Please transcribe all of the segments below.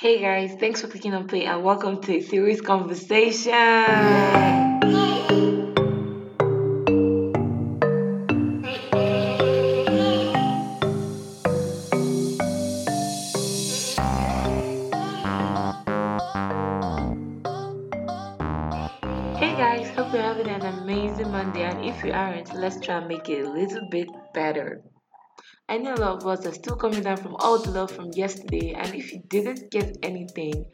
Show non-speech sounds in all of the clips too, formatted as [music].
Hey guys, thanks for clicking on play and welcome to a series conversation. Hey guys, hope you're having an amazing Monday and if you aren't, let's try and make it a little bit better. I know of us are still coming down from all the love from yesterday, and if you didn't get anything,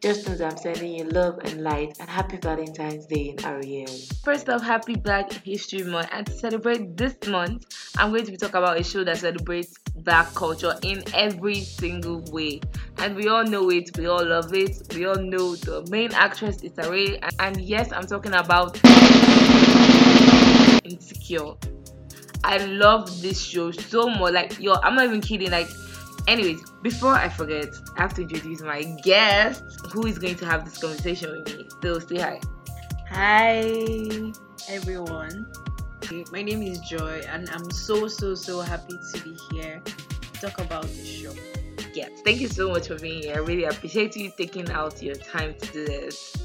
just know that I'm sending you love and light and happy Valentine's Day in Ariel. First off, happy Black History Month, and to celebrate this month, I'm going to be talking about a show that celebrates black culture in every single way. And we all know it, we all love it, we all know the main actress is Rae, and yes, I'm talking about Insecure. I love this show so much. Like, yo, I'm not even kidding. Like, anyways, before I forget, I have to introduce my guest who is going to have this conversation with me. So, say hi. Hi everyone. My name is Joy and I'm so so so happy to be here to talk about the show. Yes, thank you so much for being here. I really appreciate you taking out your time to do this.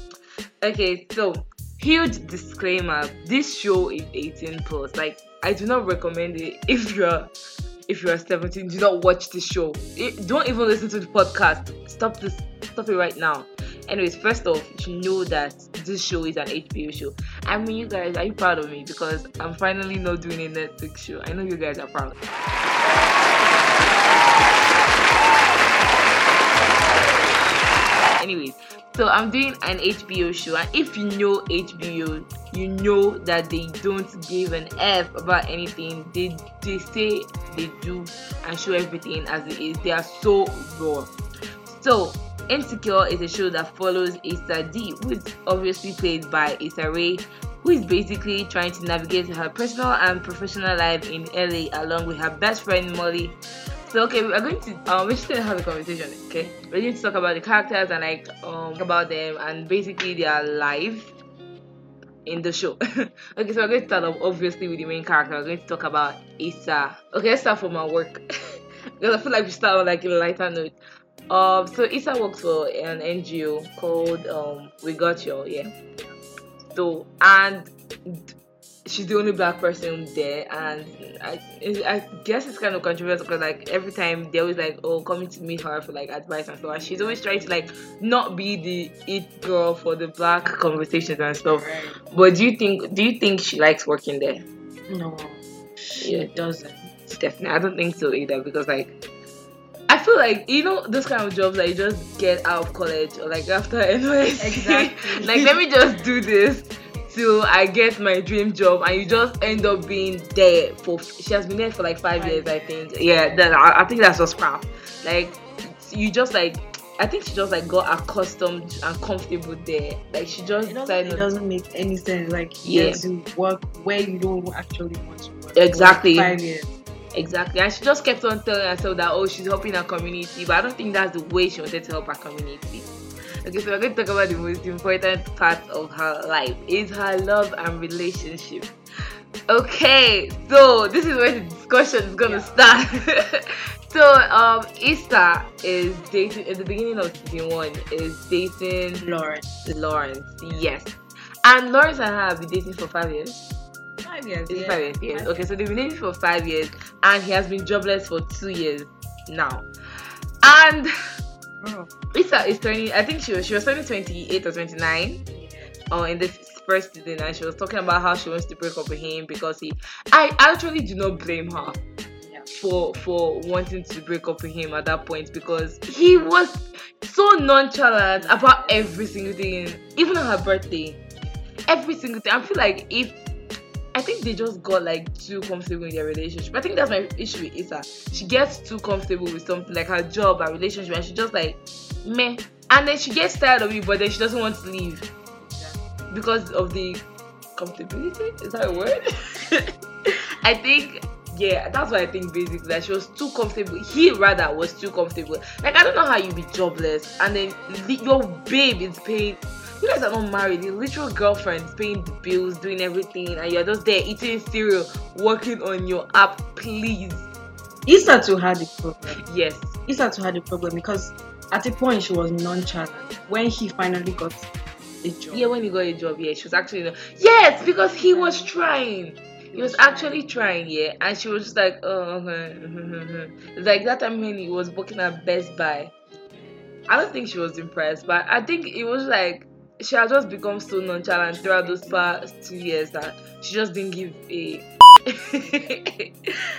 Okay, so huge disclaimer this show is 18 plus. Like, I do not recommend it [laughs] if you're if you are 17 do not watch the show. Don't even listen to the podcast. Stop this stop it right now. Anyways first off you should know that this show is an hbo show. I mean you guys are you proud of me? Because i'm finally not doing a netflix show. I know you guys are proud. Anyways so i'm doing an hbo show and if you know hbo you know that they don't give an f about anything. They they say they do and show everything as it is. They are so raw. So insecure is a show that follows Issa Dee who is obviously played by Issa Rae who is basically trying to navigate her personal and professional life in LA along with her best friend Molly so okay, we are going to um we're just gonna have a conversation, okay? We're going to talk about the characters and like um about them and basically their life in the show. [laughs] okay, so we're going to start off obviously with the main character. We're going to talk about Issa. Okay, let's start from our work. [laughs] because I feel like we start on like a lighter note. Um so Issa works for an NGO called um We Got You, yeah. So and she's the only black person there and I, I guess it's kind of controversial because like every time they always like oh coming to meet her for like advice and stuff and she's always trying to like not be the it girl for the black conversations and stuff Right. but do you think do you think she likes working there No, she Yeah. doesn't. definitely i don't think so either because like I feel like you know those kind of jobs that you just get out of college or like after NYSC. Exactly. [laughs] like let me just do this till I get my dream job, and you just end up being there for. She has been there for like five, Five years, I think. Yeah, that I, I think that's just crap. Like you just like. I think she just like got accustomed and comfortable there. Like she just It doesn't, decided it doesn't make any sense. Like Yeah. to work where you don't actually want to work. Exactly. Like five years. Exactly. And she just kept on telling herself that, oh, she's helping her community. But I don't think that's the way she wanted to help her community. Okay, so we're going to talk about the most important part of her life is her love and relationship. Okay, so this is where the discussion is gonna start. [laughs] so um Issa is dating in the beginning of season one is dating Lauren. Lawrence. Yes. And Lawrence and her have been dating for five years. Five years. Yeah. five years? Yes. Okay, so they've been dating for five years, and he has been jobless for two years now. And Oh, Lisa is turning. I think she was she was turning twenty eight or twenty nine. Oh, uh, in this first season, and she was talking about how she wants to break up with him because he. I actually do not blame her Yeah. for for wanting to break up with him at that point because he was so nonchalant about every single thing, even on her birthday. Every single thing. I feel like if I think they just got like too comfortable in their relationship. I think that's my issue with Issa. She gets too comfortable with something like her job, her relationship, and she just like meh. And then she gets tired of it, but then she doesn't want to leave because of the comfortability. Is that a word? [laughs] I think yeah, that's what I think basically that she was too comfortable. He rather was too comfortable. Like I don't know how you be jobless and then your babe is paying. You guys are not married. Your literal girlfriend is paying the bills, doing everything, and you're just there eating cereal, working on your app. Please, Issa too had the problem. yes, Issa too had the problem because at a point she was nonchalant when he finally got a job. Yeah, when he got a job, yeah, she was actually yes because he was trying. He was actually trying, yeah, and she was just like, oh, [laughs] like that time when he was working at Best Buy. I don't think she was impressed, but I think it was like she had just become so nonchalant throughout those past two years that she just didn't give a. [laughs]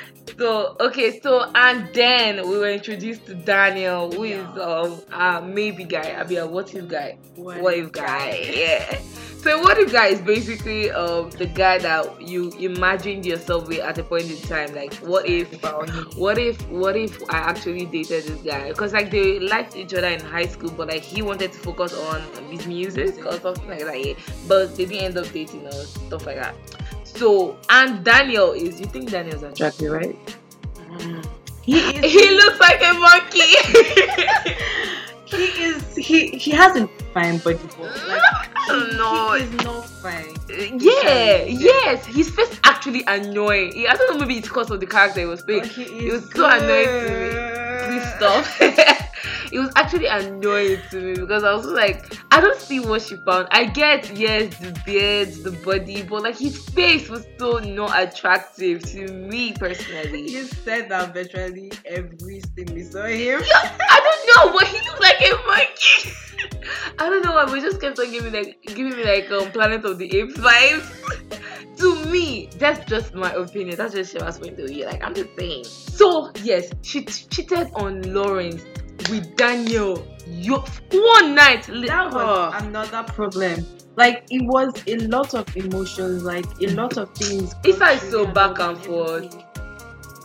[laughs] so okay, so and then we were introduced to Daniel, who is um uh maybe guy, I mean a what if guy, What what if if guy, [laughs] yeah. So what if guy is basically um the guy that you imagined yourself with at a point in time, like what if what if what if I actually dated this guy? Because like they liked each other in high school, but like he wanted to focus on his music or something like that. Yeah. But they didn't end up dating or stuff like that. So and Daniel is you think Daniel's attractive, right? Mm. He is. [laughs] He looks like a monkey. [laughs] he is. He he has a fine body, but like I don't he is not fine. Yeah, yes, his face actually annoying. I don't know, maybe it's because of the character he was playing. But he It is was so annoying to me. Please stop. [laughs] it was actually annoying to me because I was like, I don't see what she found. I get yes, the beard, the body, but like his face was so not attractive to me personally. You said that virtually every scene we saw him. I don't know, but he looked like a monkey. [laughs] I don't know why, but he just kept on giving me like giving me like um Planet of the Apes vibes. [laughs] to me, that's just my opinion. That's just Sewa's point of view. Like I'm just saying. So yes, she t- cheated on Lawrence with Daniel. Yo, one night. That was Oh. another problem. Like it was a lot of emotions, like a lot of things. Issa is so back and forth.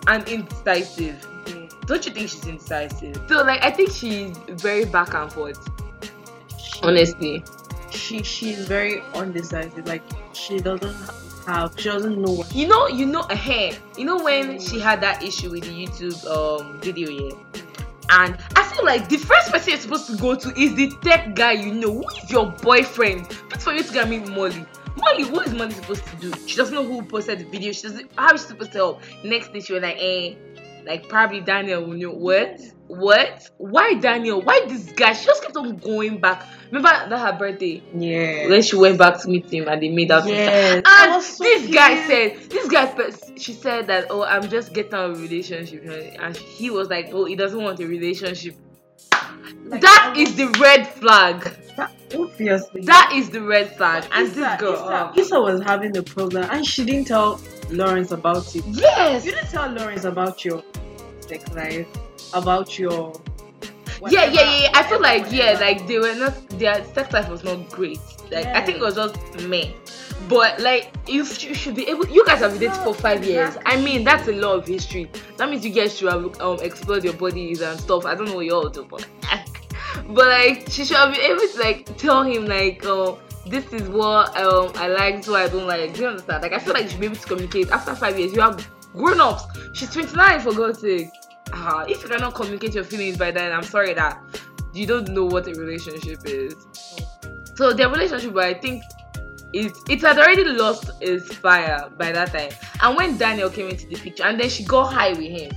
and indecisive. Yeah. Don't you think she's indecisive? So like I think she's very back and forth. Honestly. she she's very undecisive. Like she doesn't have, she doesn't know what. You know, you know, hey, you know when mm. she had that issue with the YouTube um video, yeah. And I feel like the first person you're supposed to go to is the tech guy you know. Who is your boyfriend? Fit for you to get me Molly. Molly, what is Molly supposed to do? She doesn't know who posted the video. She doesn't. How is she supposed to help? Next thing she was like, eh, like probably Daniel will know. What? What? Why Daniel? Why this guy? She just kept on going back. Remember that her birthday Yeah. when she went back to meet him and they made out. Yes. And so this guy said, this guy, she said that, oh, I'm just getting out of a relationship. And he was like, oh, he doesn't want a relationship. Like, that I is the red flag. That, obviously. That is the red flag. And Issa, this girl. Issa, oh. Issa was having the problem, and she didn't tell Lawrence about it. Yes. You didn't tell Lawrence about your sex life, about your. Yeah, yeah, yeah, yeah. I feel whatever, like yeah, like they were not their sex life was not great. Like I think it was just me. But like you, you should be able. You guys have been dating for five years. I mean that's a lot of history. That means you guys should have um explored your bodies and stuff. I don't know what you all do, but [laughs] but like she should have been able to like tell him like oh this is what um I like, this is what I don't like. Do you understand? Like I feel like you should be able to communicate after five years. You have grown ups. She's 29 for God's sake. Ah, if you cannot communicate your feelings by then, I'm sorry that you don't know what a relationship is. So their relationship, I think, it it had already lost its fire by that time. And when Daniel came into the picture, and then she got high with him,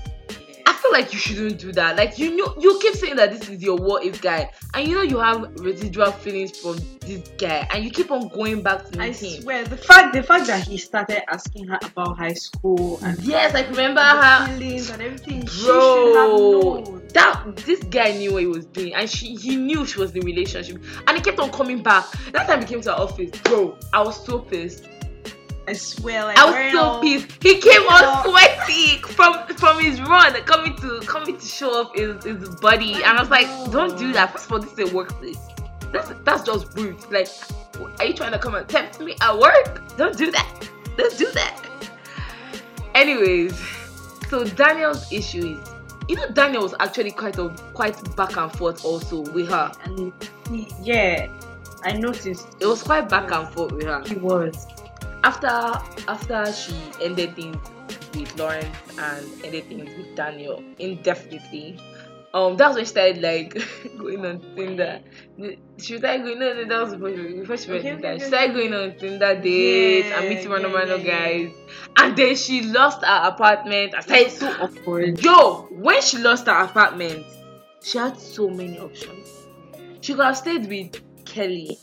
like you shouldn't do that. Like you know, you keep saying that this is your what if guy, and you know you have residual feelings from this guy, and you keep on going back to I him. I swear, the fact the fact that he started asking her about high school and Yes, like remember her. feelings and everything, she have Bro, known. that this guy knew what he was doing, and she he knew she was in a relationship, and he kept on coming back. That time he came to our office, bro. I was so pissed. I swear, like I was so all- pissed. He came all sweaty from from his run, coming to coming to show off his, his body, and I was like, don't do that. First of all, this is a workplace. That's that's just rude. Like, are you trying to come and tempt me at work? Don't do that. Don't do that. Anyways, so Daniel's issue is, you know, Daniel was actually quite a quite back and forth also with her. and yeah, I noticed It was quite back and forth with her. he was. After after she ended things with Lawrence and ended things with Daniel indefinitely, um, that's when she started like [laughs] going on Tinder. She started going no, no, that was before she, before she went Okay, Tinder. She started going on Tinder dates and Yeah, meeting random yeah, random yeah, yeah. guys, and then she lost her apartment. I started It's so awkward. Yo, when she lost her apartment, she had so many options. She could have stayed with Kelly.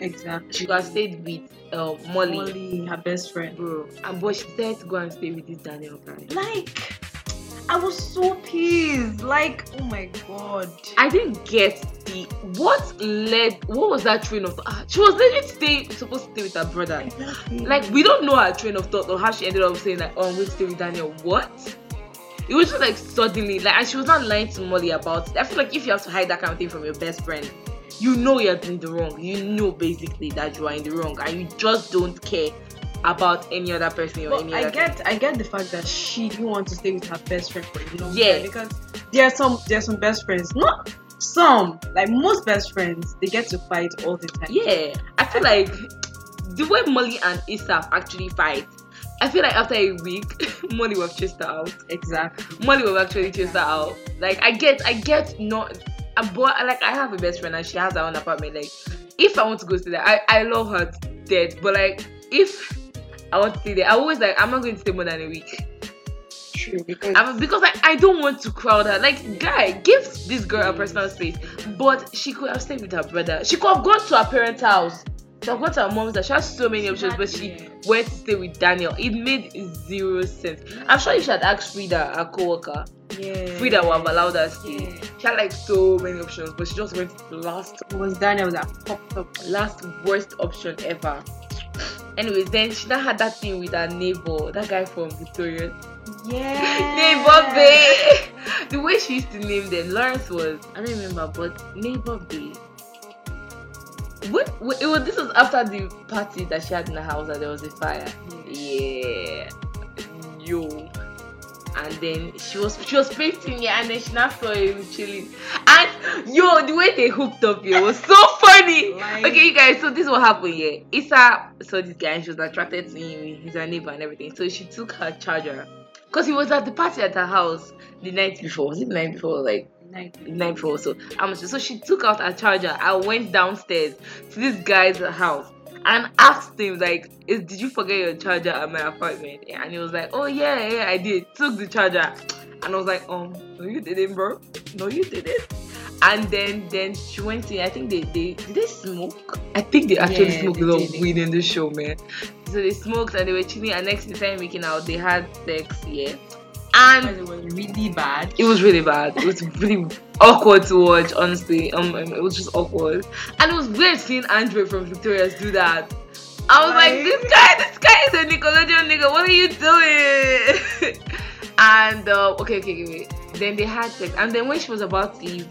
Exactly. She could have stayed with uh, Molly. Molly, her best friend. Bro, and but she decided to go and stay with this Daniel guy. Like, I was so pissed. Like, oh my god. I didn't get the what led. What was that train of thought? Ah, She was legit stay supposed to stay with her brother. Exactly. Like we don't know her train of thought or how she ended up saying like, "Oh, I'm going to stay with Daniel." What? It was just like suddenly, like, and she was not lying to Molly about it. I feel like if you have to hide that kind of thing from your best friend, you know you're doing the wrong. You know basically that you are in the wrong, and you just don't care about any other person or But any I other. get, I get the fact that she didn't want to stay with her best friend for a long Yeah. time because there are some, there are some best friends, not some, like most best friends, they get to fight all the time. Yeah, I feel like the way Molly and Isaf actually fight. I feel like after a week, [laughs] Molly will have chased her out. exactly. Molly will actually chase her out. Like I get, I get not, but like I have a best friend and she has her own apartment. Like if I want to go stay there, I I love her to death. But like if I want to stay there, I always like I'm not going to stay more than a week. True because I'm, because like I don't want to crowd her. Like guy, give this girl a personal space. But she could have stayed with her brother. She could have gone to her parents' house. She could have gone to her mom's house. She has so many options, but she went to stay with Daniel. It made zero sense. I'm sure you had asked Frida, her co-worker. Yeah, Frida would have allowed her stay. Yeah. She had like so many options, but she just went to the last It was Daniel that popped up. last worst option ever. Anyways, then she now had that thing with her neighbor, that guy from Victorious. Yeah, [laughs] Neighbor Bae. The way she used to name them, Lawrence was I don't remember, but Neighbor Bae. What, what it was this was after the party that she had in the house that there was a fire. Yeah. Yo. And then she was she was painting yeah, and then she now saw him chilling. And yo, the way they hooked up here was so funny. Like- okay, you guys, so this is what happened here. Issa saw this guy and she was attracted to him, he's her neighbor and everything. So she took her charger. Because he was at the party at her house the night before. Was it the night before? Like Night. night before. So um, so she took out her charger. I went downstairs to this guy's house and asked him like, "Is did you forget your charger at my apartment?" And he was like, "Oh yeah, yeah, I did." Took the charger, and I was like, "Um, no, you didn't, bro. No, you didn't." And then then she went in. I think they they did they smoke. I think they actually Yeah, smoked a lot of weed in the show, man. So they smoked and they were chilling. And next time making out, they had sex, yeah. And it was really bad. it was really bad. It was really awkward to watch, honestly. Um, um, it was just awkward, and it was weird seeing Andre from Victorious do that. I was like, Right. this guy, this guy is a Nickelodeon nigga. What are you doing? [laughs] and uh, okay, okay, okay, wait. Then they had sex, and then when she was about to leave,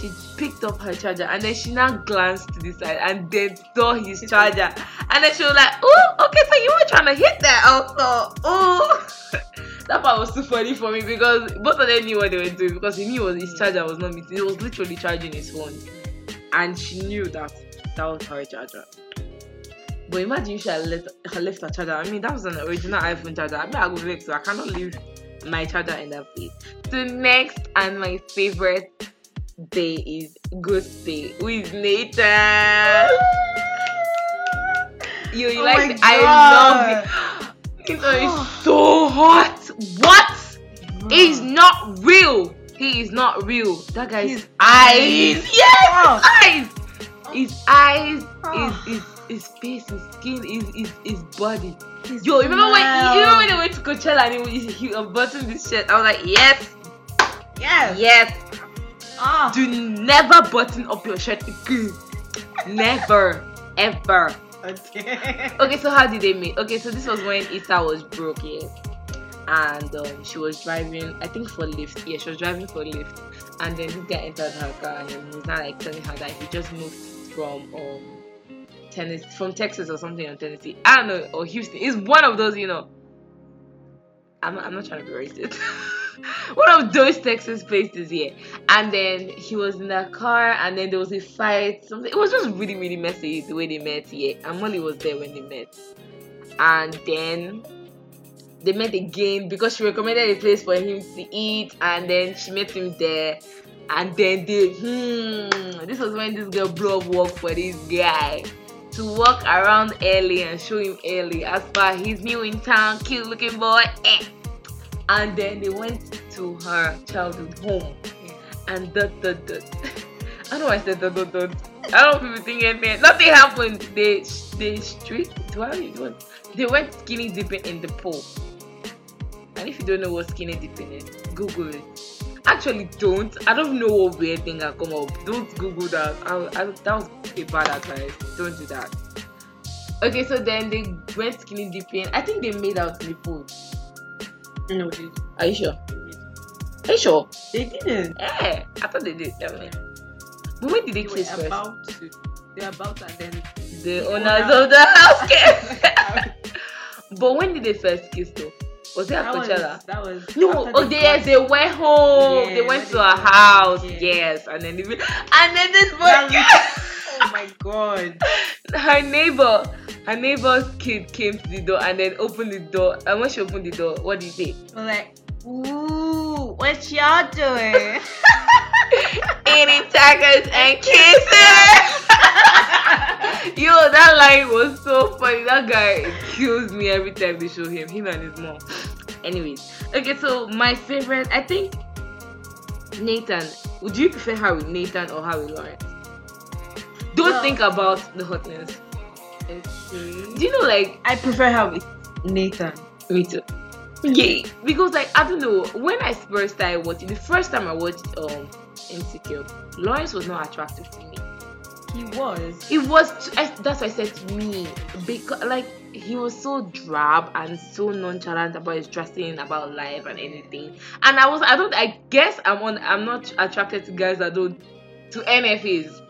she picked up her charger, and then she now glanced to the side, and then saw his charger, and then she was like, "Oh, okay, so you were trying to hit that also, oh." [laughs] that part was too funny for me because both of them knew what they were doing because he knew was his charger was not meeting. He was literally charging his phone, and she knew that that was her charger. But imagine if she had left, had left her charger. I mean, that was an original iPhone charger. I mean, I go vex, so I cannot leave my charger in that place. So next and my favorite day is Ghost Bae with Nathan. Yo, [laughs] you Oh like? I love it. It's so hot. What? He's not real. He is not real. That guy's His eyes. Yes, Oh. his eyes. His eyes. Oh. His, his his face, his skin, his his, his body. His Yo, remember when smile. you remember when they went to Coachella and he, he unbuttoned this shirt? I was like, yes, Yes. yes. Ah. Do never button up your shirt again. never, ever. Okay. [laughs] Okay, so how did they meet? Okay, so this was when Issa was broke, yeah. And um, she was driving, I think for Lyft. Yeah, she was driving for Lyft. And then this guy entered her car and he's not like telling her that he just moved from um Tennessee, from Texas or something in Tennessee. I don't know, or Houston. It's one of those, you know. I'm, I'm not trying to be racist. [laughs] one of those Texas places, yeah. And then he was in that car, and then there was a fight. Something. It was just really, really messy the way they met, yeah. And Molly was there when they met, and then they met again because she recommended a place for him to eat, and then she met him there. And then they, hmm, this was when this girl blew up work for this guy to walk around early and show him early as per he's new in town, cute looking boy. Eh. And then they went to her childhood home. and dot dot dot. I don't know I said dot dot dot. I don't know people think anything. Nothing happened. They they street. Why doing? They went skinny dipping in the pool. And if you don't know what skinny dipping is, Google it. Actually, don't. I don't know what weird thing can come up. Don't Google that. I, I, that was a bad advice. Don't do that. Okay, so then they went skinny dipping. I think they made out in the pool. No, they, Are you sure? Are you sure? they didn't. Yeah, I thought they did. Me. But when did they They were kiss first? about to. They were about to, and then the the owners owner- of the house [laughs] kiss. [laughs] but when did they first kiss though? Was it at that was Coachella? that was No, oh they yes, they went home. Yeah, they went to a house. yeah. Yes, and then they, and then this boy, [laughs] Oh my god. her neighbor, her neighbor's kid came to the door and then opened the door. And when she opened the door, what did you say? Like, ooh, what y'all doing? [laughs] Eating tacos and kissing. [laughs] Yo, that line was so funny. That guy kills me every time they show him. Him and his mom. Anyways, okay. So my favorite, I think, Nathan. Would you prefer her with Nathan or her with Lawrence? Don't Well- think about the hotness. Okay. Do you know, like, I prefer her with Nathan. me too. Yeah, because like I don't know. When I first started watching, the first time I watched um Insecure, Lawrence was not attractive to me. He was. It was. I, that's why I said to me because like he was so drab and so nonchalant about his dressing, about life and anything. And I was. I don't. I guess I'm on. I'm not attracted to guys that don't to NFAs.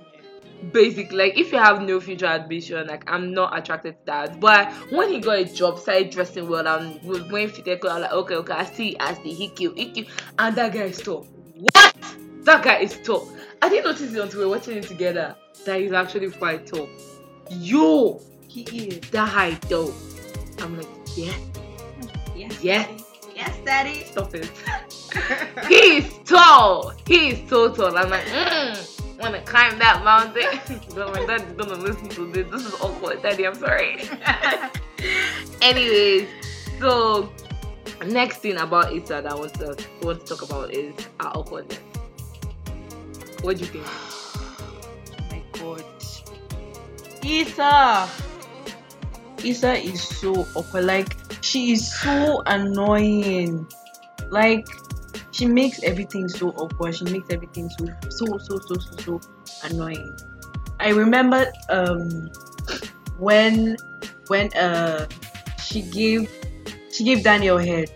Basic like if you have no future ambition, like I'm not attracted to that. But when he got a job, started dressing well and fitted clothes, I'm like okay, okay, I see, I see, he cute, he cute, and that guy is tall. What? That guy is tall. I didn't notice it until we were watching it together that he's actually quite tall. Yo, He is. that height though. I'm like, yeah, Yes. Yeah. Daddy. Yes, daddy. stop it. [laughs] He's tall. He's so tall. I'm like, mm, wanna climb that mountain? but my dad is gonna listen to this. This is awkward, daddy. I'm sorry. [laughs] Anyways, so next thing about Issa that I want to want to talk about is our awkwardness. What do you think? [sighs] my god. Issa. Issa is so awkward. Like she is so annoying. Like she makes everything so awkward. She makes everything so so so so so so annoying. I remember um when when uh she gave she gave Daniel head.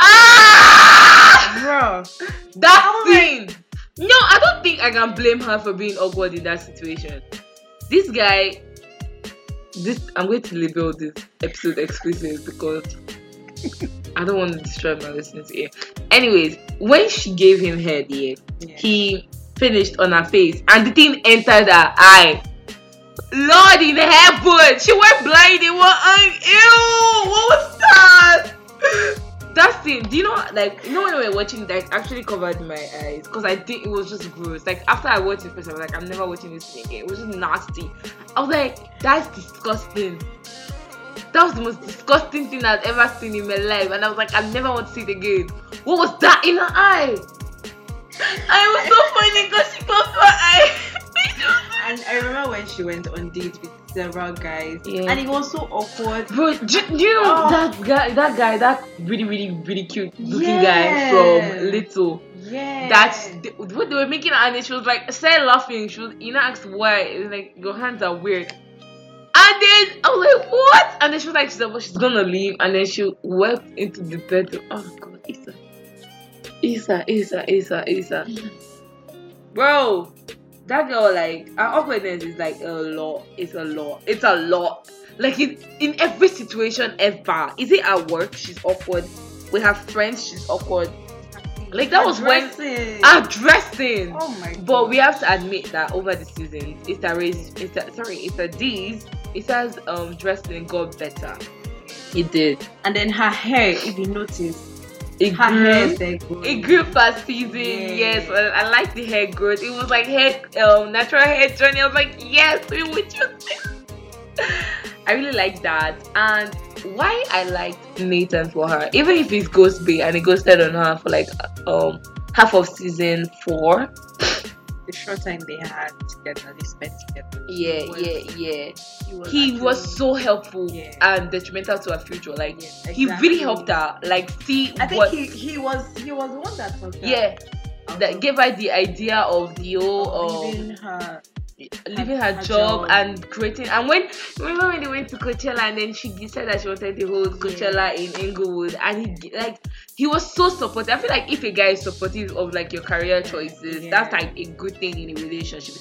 Ah! Bro. That Oh thing. No, I don't think I can blame her for being awkward in that situation. This guy, this I'm going to label this episode explicit because [laughs] I don't want to destroy my listeners here. Anyways, when she gave him head, yeah, Yeah. he finished on her face and the thing entered her eye. Lord in heaven, she went blind in one eye. Ew, what was that? [laughs] That scene, do you know, like, you know when we were watching that, actually covered my eyes because I think it was just gross. Like, after I watched it first, I was like, I'm never watching this thing again. It was just nasty. I was like, that's disgusting. That was the most disgusting thing I've ever seen in my life, and I was like, I never want to see it again. What was that in her eye? It was so funny because she closed her eye. [laughs] And I remember when she went on dates with several guys, Yeah. and it was so awkward. Bro, do, do you know Oh. that guy? That guy, that really, really, really cute looking guy Yeah. from Little. Yeah. That's the- what they were making, and she was like, started laughing. She was, you know, asked why. It was like your hands are weird. And then I was like, what? And then she was like, she's, like, she's gonna leave, and then she wept into the bedroom. Oh God, Issa, Issa, Issa, Issa, Issa, bro. That girl, like, her awkwardness is like a lot. It's a lot. It's a lot. Like in, in every situation ever. Is it at work? She's awkward. With her friends, she's awkward. Like, that was when- Addressing. Addressing. Oh my god. But we have to admit that over the season, Issa Rae's. It's a, sorry, Issa Dee's. It says um dressing got better. It did. And then her hair, if you notice, It her grew. It grew past season. Yeah. Yes, I, I like the hair growth. It was like hair, um, natural hair journey. I was like, yes, we would this. [laughs] I really like that. And why I liked Nathan for her, even if it's ghost bae and he ghosted on her for like um half of season four. The short time they had together, they spent together. Yeah, yeah, yeah. He was, He was so helpful Yeah. and detrimental to her future. Like Yeah, he really helped her. Like see I think what he, he was he was the one that was yeah that gave her the idea of the whole um, leaving her leaving her, her job, job. and creating and when remember when they went to Coachella and then she said that she wanted the whole Coachella in Inglewood and he like he was so supportive. I feel like if a guy is supportive of like your career choices, Yeah. that's like a good thing in a relationship.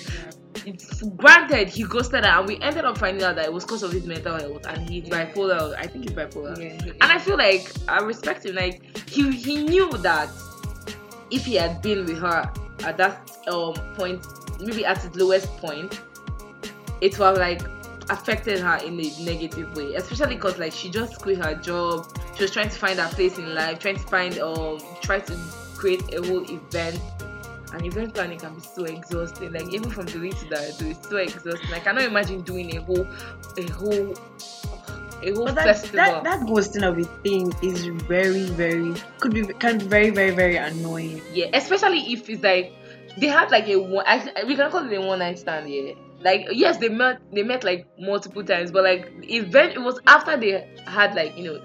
It's, granted, he ghosted her and we ended up finding out that it was because of his mental health and he's Yeah. bipolar. I think he's bipolar. Yeah, And I feel like I respect him. Like he he knew that if he had been with her at that um point, maybe at his lowest point, it was like affected her in a negative way. Especially because like she just quit her job. She was trying to find her place in life, trying to find um try to create a whole event. And event planning can be so exhausting. Like even from the least that it's so exhausting. I cannot imagine doing a whole a whole a whole But that, festival. that that ghosting of a thing is very very could be can be very very very annoying. Yeah, especially if it's like they had like a one. We can call it a one night stand. Yeah, like yes, they met. They met like multiple times, but like event. It was after they had like you know,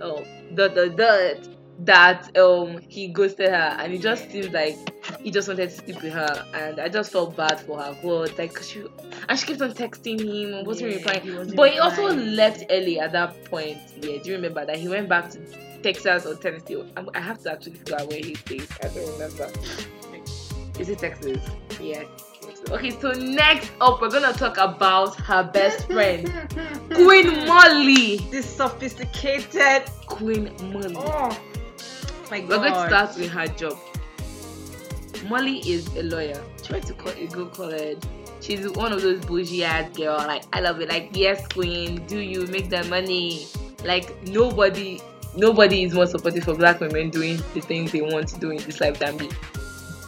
oh the the the that um he ghosted her, and it just seems like he just wanted to sleep with her, and I just felt bad for her. But like she and she kept on texting him, and wasn't Yeah, replying. he wasn't but he also left early at that point. Yeah, do you remember that he went back to Texas or Tennessee? I'm- I have to actually figure out where he stays. I don't remember. Is it Texas? Yeah. Okay, so next up, we're gonna talk about her best friend, Queen Molly. This sophisticated. Queen Molly. Oh my god. We're going to start with her job. Molly is a lawyer. She went to co- go college. She's one of those bougie ass girl. Like I love it. Like yes, queen, do you make that money? Like nobody, nobody is more supportive for black women doing the things they want to do in this life than me.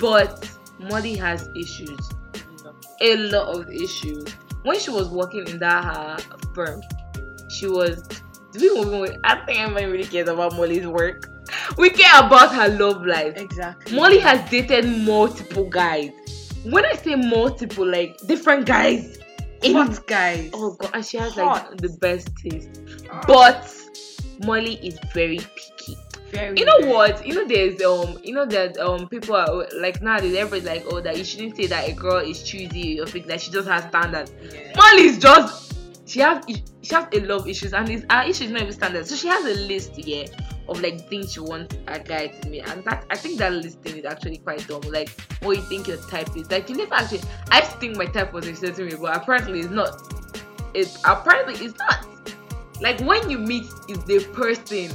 But Molly has issues, a lot of issues. When she was working in that her firm, she was. We even? I think everybody really cares about Molly's work. We care about her love life. Exactly. Molly has dated multiple guys. When I say multiple, like different guys. Hot guys. oh god, and she has Hot. like the best taste. Ah. But Molly is very picky. Very, You know very- what? You know there's um you know that um people are like nowadays everybody's like oh that you shouldn't say that a girl is choosy or think that she just has standards. Yeah. Molly is just she has she has a lot of issues and it's, her issues not even standard. So she has a list here of like things she wants a guy to me, and that I think that listing is actually quite dumb. Like what you think your type is. Like you never actually. I used to think my type was a certain way, but apparently it's not. It apparently it's not. Like when you meet is the person,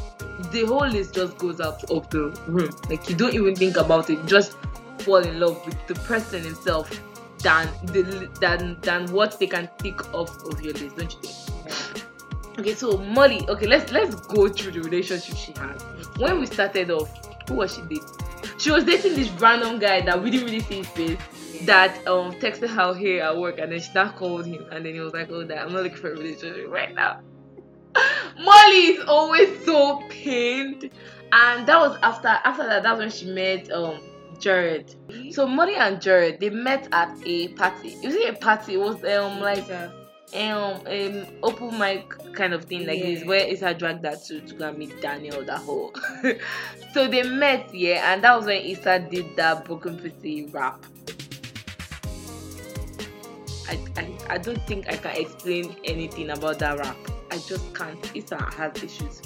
the whole list just goes out of the room. Like you don't even think about it. Just fall in love with the person himself than the than than what they can tick off of your list, don't you think? Okay, so Molly, okay, let's let's go through the relationship she had. When we started off, who was she dating? She was dating this random guy that we didn't really see his face. That um texted her here at work and then she now called him and then he was like, Oh that I'm not looking for a relationship right now. Molly is always so pained. And that was after after that, that's when she met um Jared. So Molly and Jared they met at a party. It was a party, it was um like um um open mic kind of thing like this where Issa dragged her to to go and meet Daniel that whole [laughs] so they met yeah and that was when Issa did that broken pussy rap I, I I don't think I can explain anything about that rap I just can't Issa has issues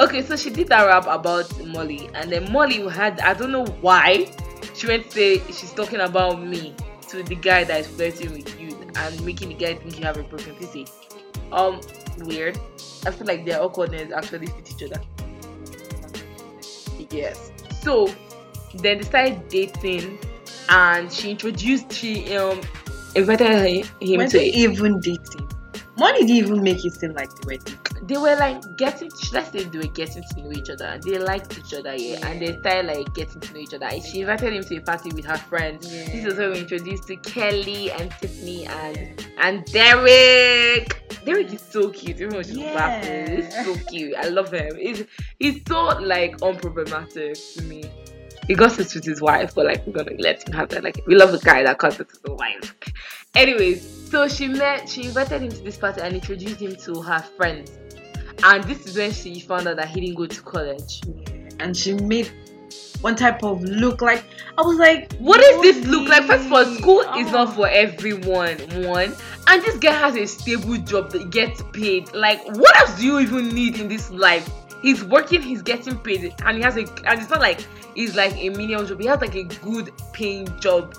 okay so she did that rap about Molly and then Molly had I don't know why she went to say she's talking about me to the guy that is flirting with you and making the guy think you have a broken pussy. Um, weird. I feel like their awkwardness actually fit each other. Yes. So then they started dating, and she introduced she um invited her, him When to. even dating. Molly didn't even make it seem like they were dating. They were like getting. Let's say they were getting to know each other. They liked each other, yeah, and they started like getting to know each other. She invited him to a party with her friends. Yeah. This is when we introduced to Kelly and Tiffany and and Derek. Derek is so cute. When she's Yeah. laughing, he's so cute. I love him. He's he's so like unproblematic to me. He gossips with his wife, but like we're gonna let him have that. Like we love the guy that gossips with his wife. Anyways, so she met, she invited him to this party and introduced him to her friends. And this is when she found out that he didn't go to college. and she made one type of look like I was like, What is this look like? First of all, "Really? school is Oh." not for everyone. One, and this guy has a stable job that gets paid. Like, what else do you even need in this life? He's working, he's getting paid, and he has a, and it's not like he's like a menial job. He has like a good paying job,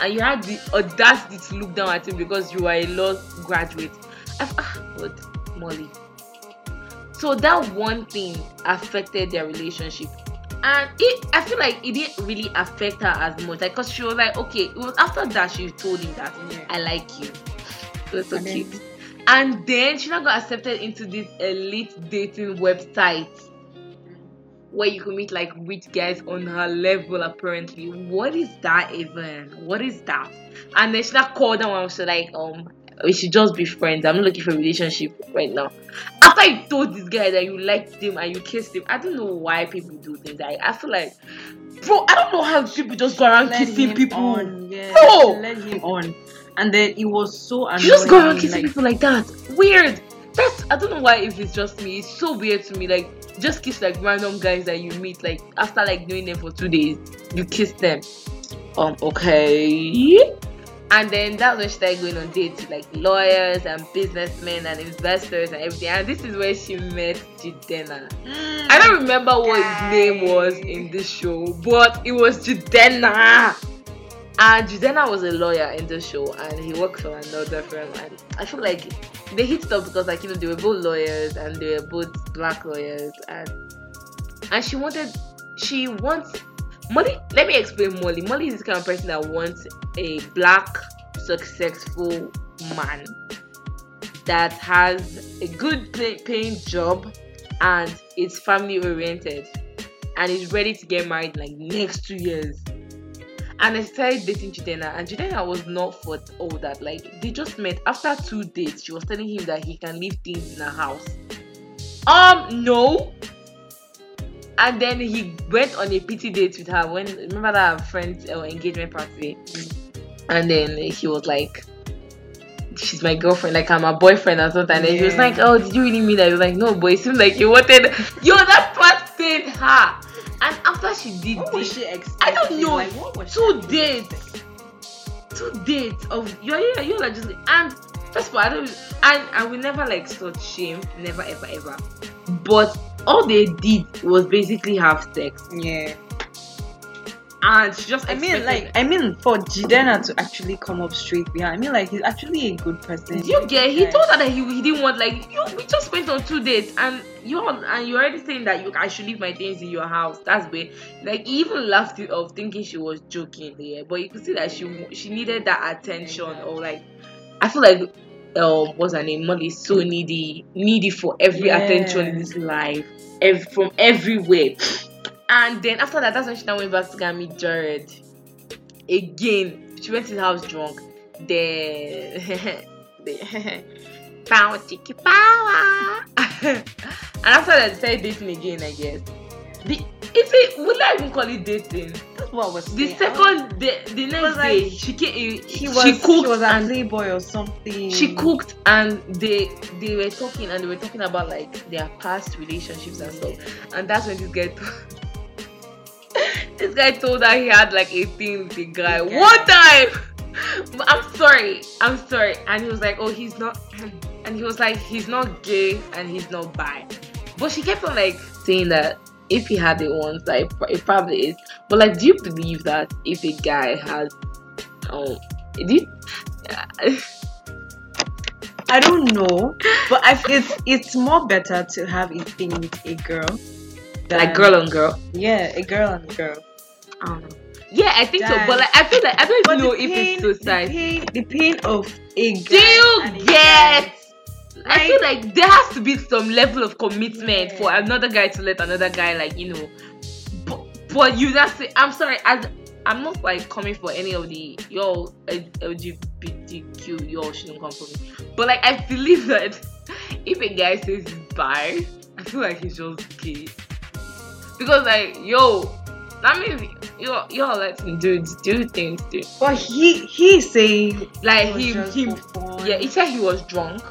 and you had the audacity to look down at him because you are a law graduate. I've, ah, God, Molly. So that one thing affected their relationship and it i feel like it didn't really affect her as much like because she was like okay it was after that she told him that Yeah. i like you it was so And then- cute and then she now got accepted into this elite dating website where you can meet like rich guys on her level apparently. What is that even? What is that? And then she now called them and was like um we should just be friends. I'm not looking for a relationship right now. After you told this guy that you liked him and you kissed him i don't know why people do things like i feel like bro i don't know how people just go around Let kissing people. on, yeah, No! let him on, and then it was so annoying. you just go around kissing like, people like that. Weird. That's i don't know why if it's just me. It's so weird to me. Like just kiss like random guys that you meet like after like knowing them for two days. You kiss them. Um okay. And then that's when she started going on dates with like lawyers and businessmen and investors and everything. And this is where she met Jidenna. Mm, I don't remember what his name was in this show, but it was Jidenna. And Jidenna was a lawyer in the show, and he worked for another firm. And I feel like they hit it up because, like, you know, they were both lawyers and they were both black lawyers, and and she wanted, she wants Molly. Let me explain Molly. Molly is the kind of person that wants a black, successful man that has a good pay- paying job and is family oriented and is ready to get married like next two years. And I started dating Jidenna, and Jidenna was not for all that. Like they just met after two dates. She was telling him that he can leave things in her house. Um, no. And then he went on a pity date with her when remember that friend's uh, engagement party, and then he was like, she's my girlfriend, like I'm a boyfriend or something. And he was like, Oh, did you really mean that? He was like, No, boy, it seemed like you wanted [laughs] yo, that part paid her. And after she did What was this, she expecting? I don't know. Like, what was two dates. Two dates of you're you're, you're like just and first of all, I don't and I will never like sort shame, never ever ever. But all they did was basically have sex. Yeah. And she just I mean, like, I mean, for Jidenna to actually come up straight behind, I mean, like, he's actually a good person. Do you get? He Yeah. told her that he, he didn't want like you. We just went on two dates, and you're and you're already saying that you I should leave my things in your house. That's weird. Like he even laughed it off, thinking she was joking. Yeah, but you could see that she she needed that attention, or like I feel like um what's her name? Molly is so needy, needy for every attention in his life, ev- from everywhere. And then after that, that's when she now went back to go and meet Jared. Again, she went to his house drunk. Then, the [laughs] power tiki power. [laughs] and after that, they started dating again. I guess. The is it? Would I even call it dating? That's what I was The saying. Was- second, the, the next was like- day, she came. Eh, he was, she she cooked was a and playboy or something. she cooked and they they were talking and they were talking about like their past relationships and stuff and that's when this told, [laughs] this guy told her he had like a thing with a guy. Okay. one time! I'm sorry. I'm sorry. And he was like oh he's not and he was like he's not gay and he's not bi. But she kept on like saying that if he had it once like it probably is. But like do you believe that if a guy has um do you [laughs] I don't know, but I it's it's more better to have a thing with a girl. Than, like girl on girl Yeah, a girl and a girl. I don't know. Yeah, I think so. But like, I feel like I don't But even know the if pain, it's the suicide. pain, the pain of a guy. Do you get? guy. I feel like there has to be some level of commitment for another guy to let another guy, like you know. But, but you just say, I'm sorry. As I'm not like coming for any of the y'all LGBTQ y'all shouldn't come for me. But like, I believe that [laughs] if a guy says he's bi, I feel like he's just gay. Because like, yo, That means you you all let him do do things too. But he he's saying Like him him yeah, he said he was drunk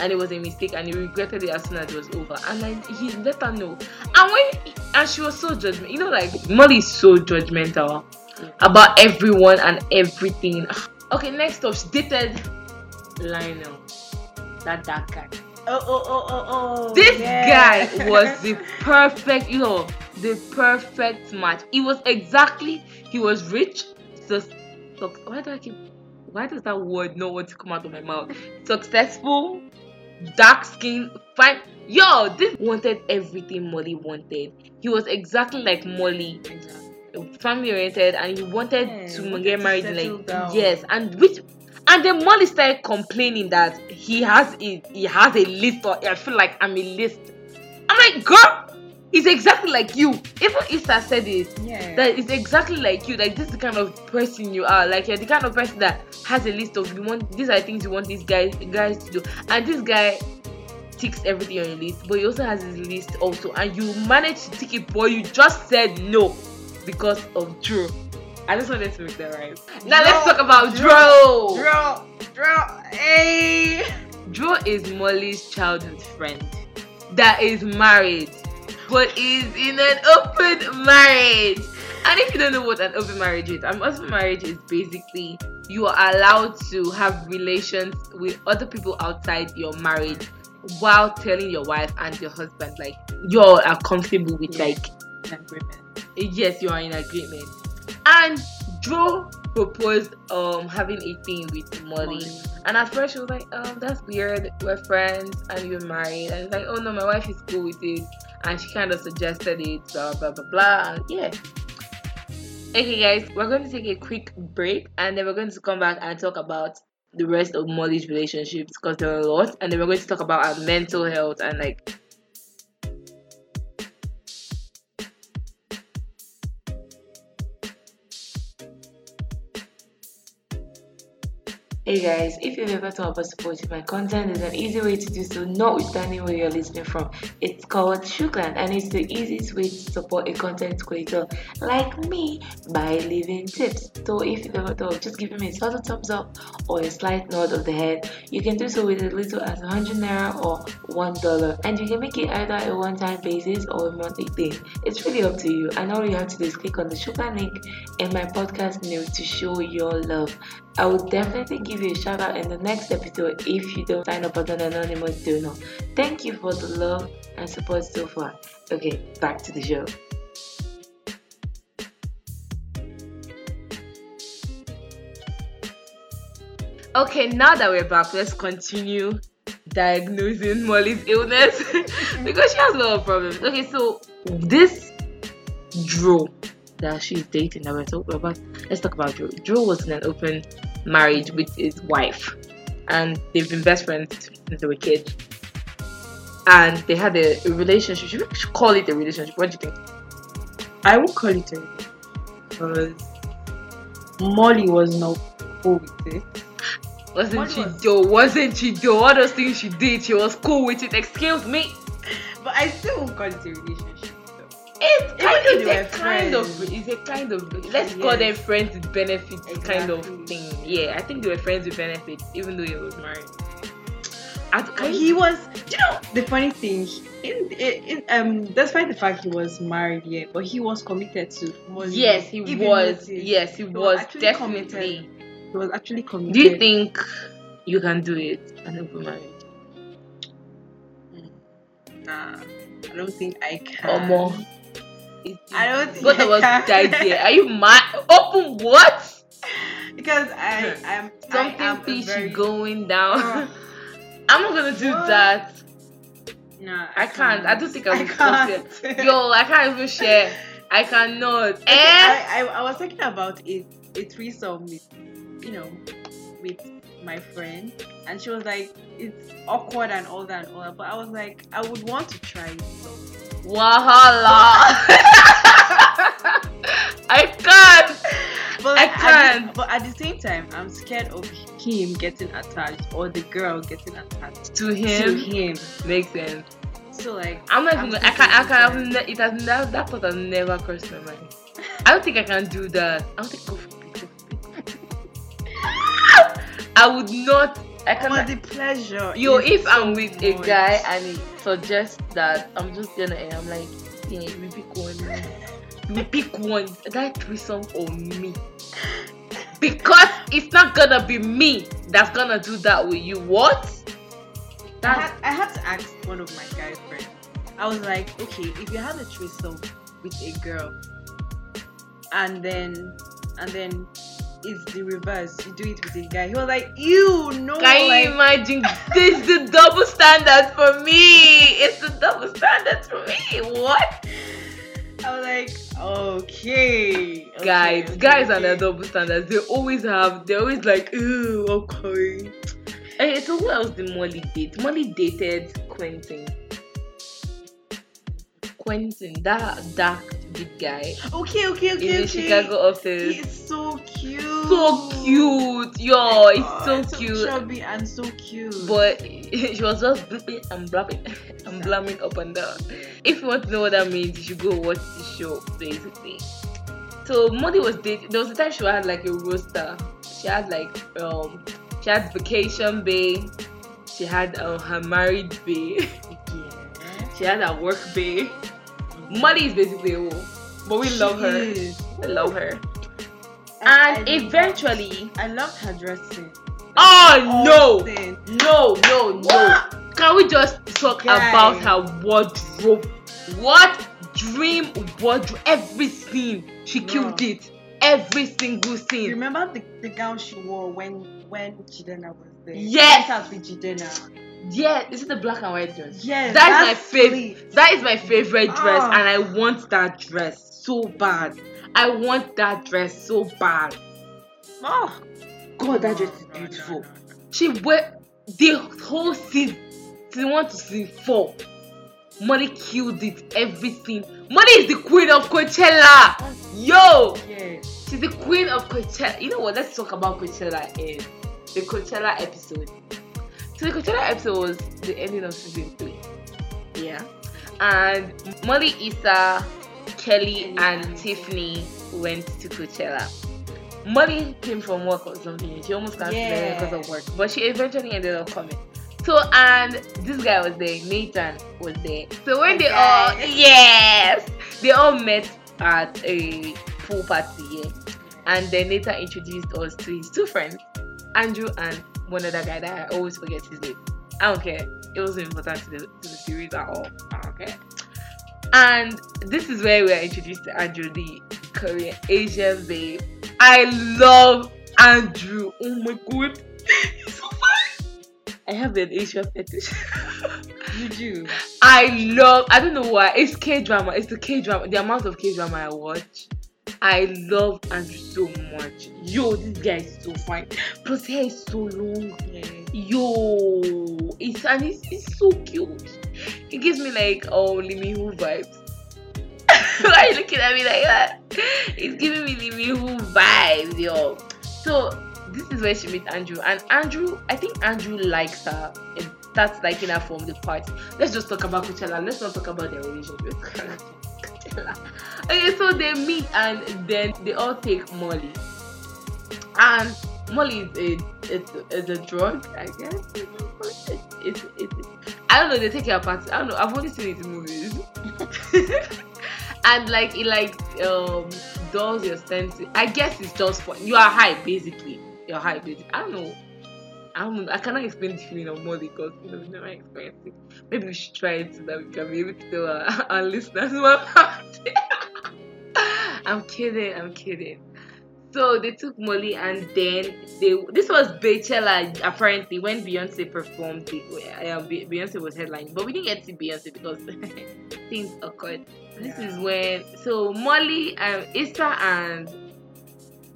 and it was a mistake and he regretted it as soon as it was over. And like he let her know. And when and she was so judgmental. You know, like Molly is so judgmental about everyone and everything. [sighs] Okay, next up, she dated Lionel. That that guy. Oh oh oh oh oh. This yeah. guy was [laughs] the perfect, you know, the perfect match. He was exactly, he was rich. So, why do I keep, why does that word not want to come out of my mouth? Successful, dark skin, fine. Yo, this wanted everything Molly wanted. He was exactly like Molly, family oriented, and he wanted Yeah, to get married. Like down. yes, and which and the Molly started complaining that he has a, he has a list or I feel like I'm a list. I'm like, girl, it's exactly like you. Even Issa said it. Yeah. That it's exactly like you. Like this is the kind of person you are. Like you're the kind of person that has a list of you want these are things you want these guys guys to do. And this guy ticks everything on your list, but he also has his list also. And you managed to tick it, but you just said no because of Drew. I just wanted to make that right. Now let's talk about Dro- Drew. Draw, draw, hey. Drew is Molly's childhood friend that is married, but is in an open marriage. And if you don't know what an open marriage is, an open marriage is basically you are allowed to have relations with other people outside your marriage while telling your wife and your husband like you all are comfortable with Yeah. like Agreement. yes you are in agreement. And Drew proposed um having a thing with Molly. And at first she was like, um, that's weird. We're friends and you're married. And it's like, oh no, my wife is cool with it. And she kind of suggested it, blah blah blah blah. And yeah. Okay guys, we're going to take a quick break and then we're going to come back and talk about the rest of Molly's relationships because there are a lot. And then we're going to talk about our mental health and like Hey guys, if you've ever thought about supporting my content, there's an easy way to do so, notwithstanding where you're listening from. It's called Shukran, and it's the easiest way to support a content creator like me by leaving tips. So if you've ever thought of just giving me a subtle thumbs up or a slight nod of the head, you can do so with as little as 100 naira or $1 and you can make it either a one-time basis or a monthly thing. It's really up to you and all you have to do is click on the Shukran link in my podcast note to show your love. I will definitely give you a shout out in the next episode if you don't sign up as an anonymous donor. Thank you for the love and support so far. Okay, back to the show. Okay, now that we're back, let's continue diagnosing Molly's illness [laughs] because she has a lot of problems. Okay, so this Drew that she's dating that we're talking about, let's talk about Drew. Drew was in an open marriage with his wife, and they've been best friends since they were kids. And they had a, a relationship. Should we call it a relationship? What do you think? I would call it a because Molly was not cool with it. Wasn't What she was- though? Wasn't she though? All those things she did, she was cool with it. Excuse me. But I still won't call it a relationship. Though. It's, it's a kind of it's a kind of let's call Yes. them friends with benefits kind of thing. Yeah, I think they were friends with benefits, even though he was married. But he was, you know, the funny thing, in, in, in um, despite the fact he was married, yeah, but he was committed to Molly. yes, he was. Yes, he was was actually definitely. He was actually committed. Do you think you can do it an open marriage? Nah, I don't think I can. Or more? I don't think Both of I us [laughs] can. died there. Are you mad? Open what? because I am Something I am a fishy very, going down. Uh, [laughs] I'm not gonna do what? that. No, I can't. I don't think [laughs] I I will can't. it. Yo, I can't even share. I cannot. Okay, Eh? I, I, I was talking about a, a threesome with, you know, with my friend, and she was like, it's awkward and all that and all that. But I was like, I would want to try it. Wahala. [laughs] I can't. But I at can't. the, but at the same time, I'm scared of him getting attached or the girl getting attached To him. to him, makes sense. So like, I'm not even. I can't. I can't. It has. That, that thought has never crossed my mind. I don't think I can do that. I don't think go for it. Go for it. I would not. I For cannot. the pleasure. Yo, if so I'm with a guy and he suggests that I'm just gonna, eh, I'm like, yeah, we pick one. We pick one. That threesome on me. Because it's not gonna be me that's gonna do that with you. What? I had, I had to ask one of my guy friends. I was like, okay, if you have a threesome with a girl, and then and then it's the reverse, you do it with a guy. He was like, you no, Can like, you imagine? This is the double standard for me. It's the double standard for me. What? I was like, okay, okay, guys, okay, guys are okay. their double standards. They always have. They're always like, ew, okay. Hey, so who else did Molly date? Molly dated Quentin. Quentin, that dark big guy Okay, okay, okay, in the okay. Chicago office. He's so cute. so cute, yo, it's so God, cute. chubby and so cute. But [laughs] she was just blipping and blabbing [laughs] and blamming up and down. If you want to know what that means, you should go watch the show, basically. So Molly was dating. There was a time she had like a roster. She had like um, she had vacation bae. She had um, her married bae. [laughs] yeah. she had her work bae. Molly is basically a hoe, but we love her. is. We love her. And eventually, I loved her dressing. oh no, no, no, no. Can we just talk Guy. about her wardrobe? What dream wardrobe? Every scene, she killed it. Every single scene. remember the, the gown she wore when when Jidenna was there? Yes. She with Jidenna. Yeah, this is the black and white dress. Yes. That is my favorite. That is my favorite dress, Ah. and I want that dress so bad. I want that dress so bad. Oh, God, that dress is beautiful. She wear the whole season, She one to see four. Money killed it Everything. Money is the queen of Coachella. Yo, Yes. she's the queen of Coachella. You know what? Let's talk about Coachella in the Coachella episode. So the Coachella episode was the ending of season three. Yeah, and Molly, Issa, Kelly, and Tiffany went to Coachella. Molly came from work or something. She almost canceled Yeah. because of work, but she eventually ended up coming. So and this guy was there, Nathan was there. So when The they all yes, they all met at a pool party, yeah. And then Nathan introduced us to his two friends, Andrew and one other guy that I always forget his name. I don't care. It wasn't important to the, to the series at all. I don't care. And this is where we are introduced to Andrew, the Korean Asian babe. I love Andrew. Oh my god. [laughs] He's so. I have an Asian fetish. [laughs] You do. I love I don't know why. It's K drama. It's the K drama. The amount of K drama I watch. I love Andrew so much. Yo, this guy is so fine. Plus hair is so long. Yo, it's and it's, it's so cute. It gives me like oh Lee Who vibes. [laughs] Why are you looking at me like that? It's giving me Lee Who vibes, yo. So this is where she meets Andrew, and Andrew, I think Andrew likes her. And starts liking her from the party. Let's just talk about Coachella. Let's not talk about their relationship. [laughs] Okay, so they meet and then they all take Molly. And Molly is a it's, it's a drug, I guess. It's, it's, I don't know. They take her apart. I don't know. I've only seen it in movies. [laughs] and like it like um dulls your senses. I guess it's just fun. You are high basically. You're high basically. I don't know. I don't. I cannot explain the feeling of Molly because you know we've never experienced it. Maybe we should try it so that we can be able to tell our, our listeners [laughs] what happened. I'm kidding. I'm kidding. So they took Molly and then they. This was Beychella apparently when Beyonce performed. The, um, Beyonce was headlining, but we didn't get to Beyonce because [laughs] things occurred. This Yeah. is when so Molly, um, Issa and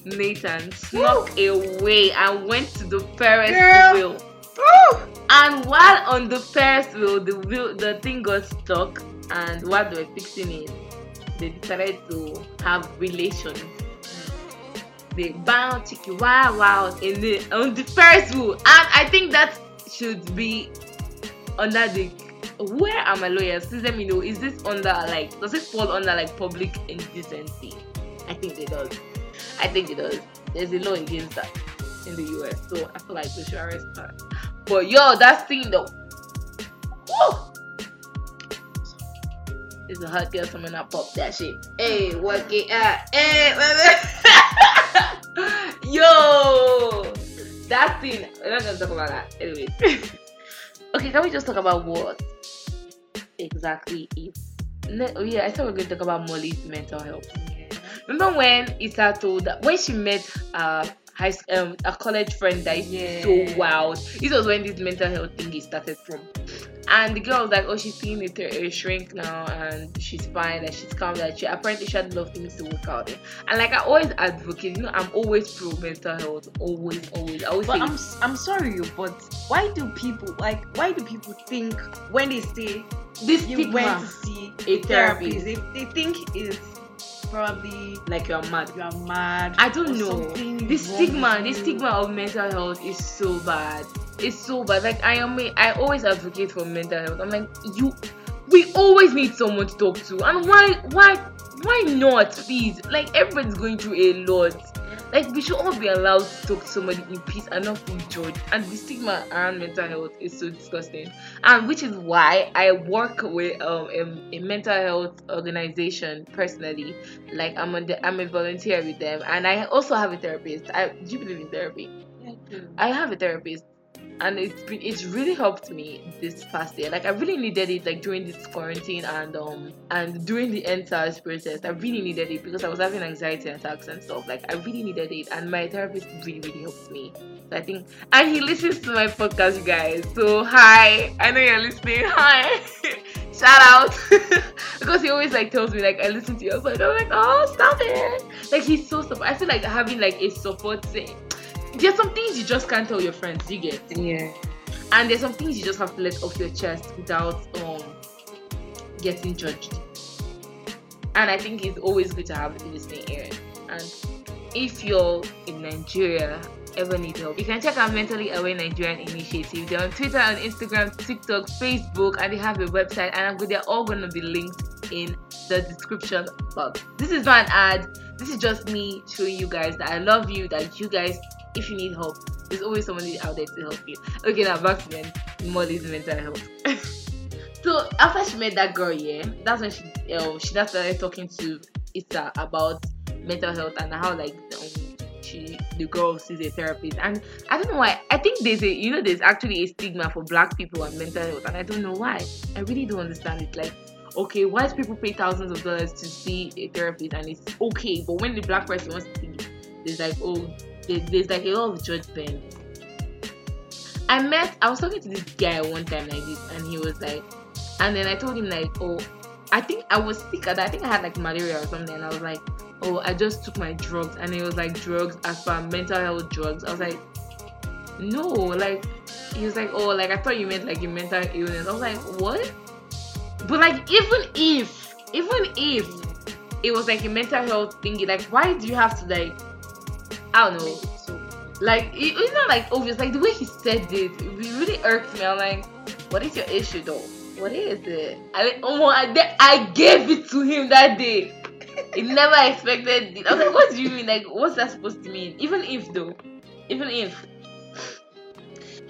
Nathan snuck away and went to the Ferris Girl. wheel. Woo! And while on the Ferris wheel, the wheel, the thing got stuck, and while they were fixing it, they decided to have relations. They bound chicky wow wow in the on the first rule, and I think that should be under the. Where are my lawyers? Please let me know. Is this under like does it fall under like public indecency? I think it does. I think it does. There's a law against that in the US, so I feel like we should arrest her. But yo, that thing though. Woo! It's a hot girl coming up pop that shit. Hey, work it out. Hey, [laughs] yo, that thing. We're not gonna talk about that. Anyway. okay, can we just talk about what exactly is? Oh yeah, I thought we were going to talk about Molly's mental health. Remember when Issa told that when she met uh high um a college friend that is Yeah. so wild. This was when this mental health thing started from. And the girl was like, "Oh, she's seeing a, uh, ther- a shrink now, and she's fine, and she's calm. That she apparently she had a lot of things to work out." And like I always advocate, you know, I'm always pro mental health, always, always. I always But say, I'm I'm sorry, you. But why do people like? Why do people think when they say this you went to see a therapist, therapist, they, they think it's probably like you're mad. you are mad. I don't know. This stigma, this stigma of mental health is so bad. It's so bad. Like I am, I always advocate for mental health. I'm like, you, we always need someone to talk to, and why, why, why not? Please, like everybody's going through a lot. Like we should all be allowed to talk to somebody in peace and not be judged. And the stigma around mental health is so disgusting. And which is why I work with um a, a mental health organization personally. Like I'm on, I'm a volunteer with them, and I also have a therapist. I do you believe in therapy? I do. I have a therapist, and it's been it's really helped me this past year. Like I really needed it, like during this quarantine and um and during the EndSARS process. I really needed it because I was having anxiety attacks and stuff. Like I really needed it, and my therapist really really helped me. So I think, and he listens to my podcast, you guys. So hi, I know you're listening. [laughs] Hi. Shout out [laughs] because he always like tells me like I listen to you. I was like I'm like oh stop it. Like he's so support. I feel like having like a support. There's some things you just can't tell your friends. You get Yeah. and there's some things you just have to let off your chest without um getting judged. And I think it's always good to have a listening ear. And if you're in Nigeria, ever need help, you can check out Mentally Aware Nigerian Initiative. They're on Twitter, on Instagram, TikTok, Facebook, and they have a website. And I'm good, they're all gonna be linked in the description box. This is not an ad. This is just me showing you guys that I love you. That you guys, if you need help, there's always somebody out there to help you. Okay, now back to then Molly's mental health. [laughs] so after she met that girl, yeah, that's when she um she started talking to Issa about mental health and how like um, she the girl sees a therapist. And I don't know why. I think there's a you know there's actually a stigma for black people and mental health and I don't know why. I really don't understand it. Like okay white people pay thousands of dollars to see a therapist and it's okay but when the black person wants to see it there's like oh there's like a lot of judgment. I met I was talking to this guy one time like this and he was like and then I told him like oh I think I was sick I think I had like malaria or something and I was like oh I just took my drugs and it was like drugs as per mental health drugs. I was like no like he was like oh like I thought you meant like a mental illness. I was like what? But like even if even if it was like a mental health thingy like why do you have to like I don't know. Like it, it's not like obvious. Like the way he said it it really irked me. I'm like what is your issue though? What is it? I oh I, I gave it to him that day. He never expected it. I was like what do you mean? Like what's that supposed to mean? Even if though even if.